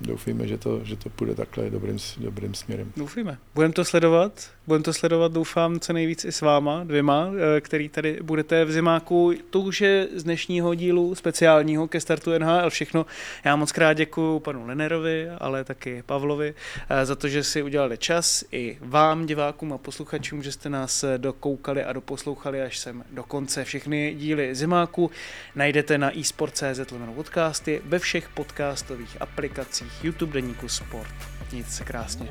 F: doufíme, že to, že to půjde takhle dobrým, dobrým směrem.
E: Doufíme. Budeme to sledovat. Budeme to sledovat, doufám, co nejvíc i s váma, dvěma, eh, který tady budete v zimáku. To už je z dnešního dílu speciálního ke startu NHL všechno. Já moc krát děkuji panu Lenerovi, ale taky Pavlovi eh, za to, že si udělali čas. I vám, divákům a posluchačům, že jste nás eh, dokoukali a doposlouchali až sem do konce. Všechny díly zimáku najdete na eSport.cz podcasty ve všech podcastových aplikacích YouTube Deníku Sport. Se krásně.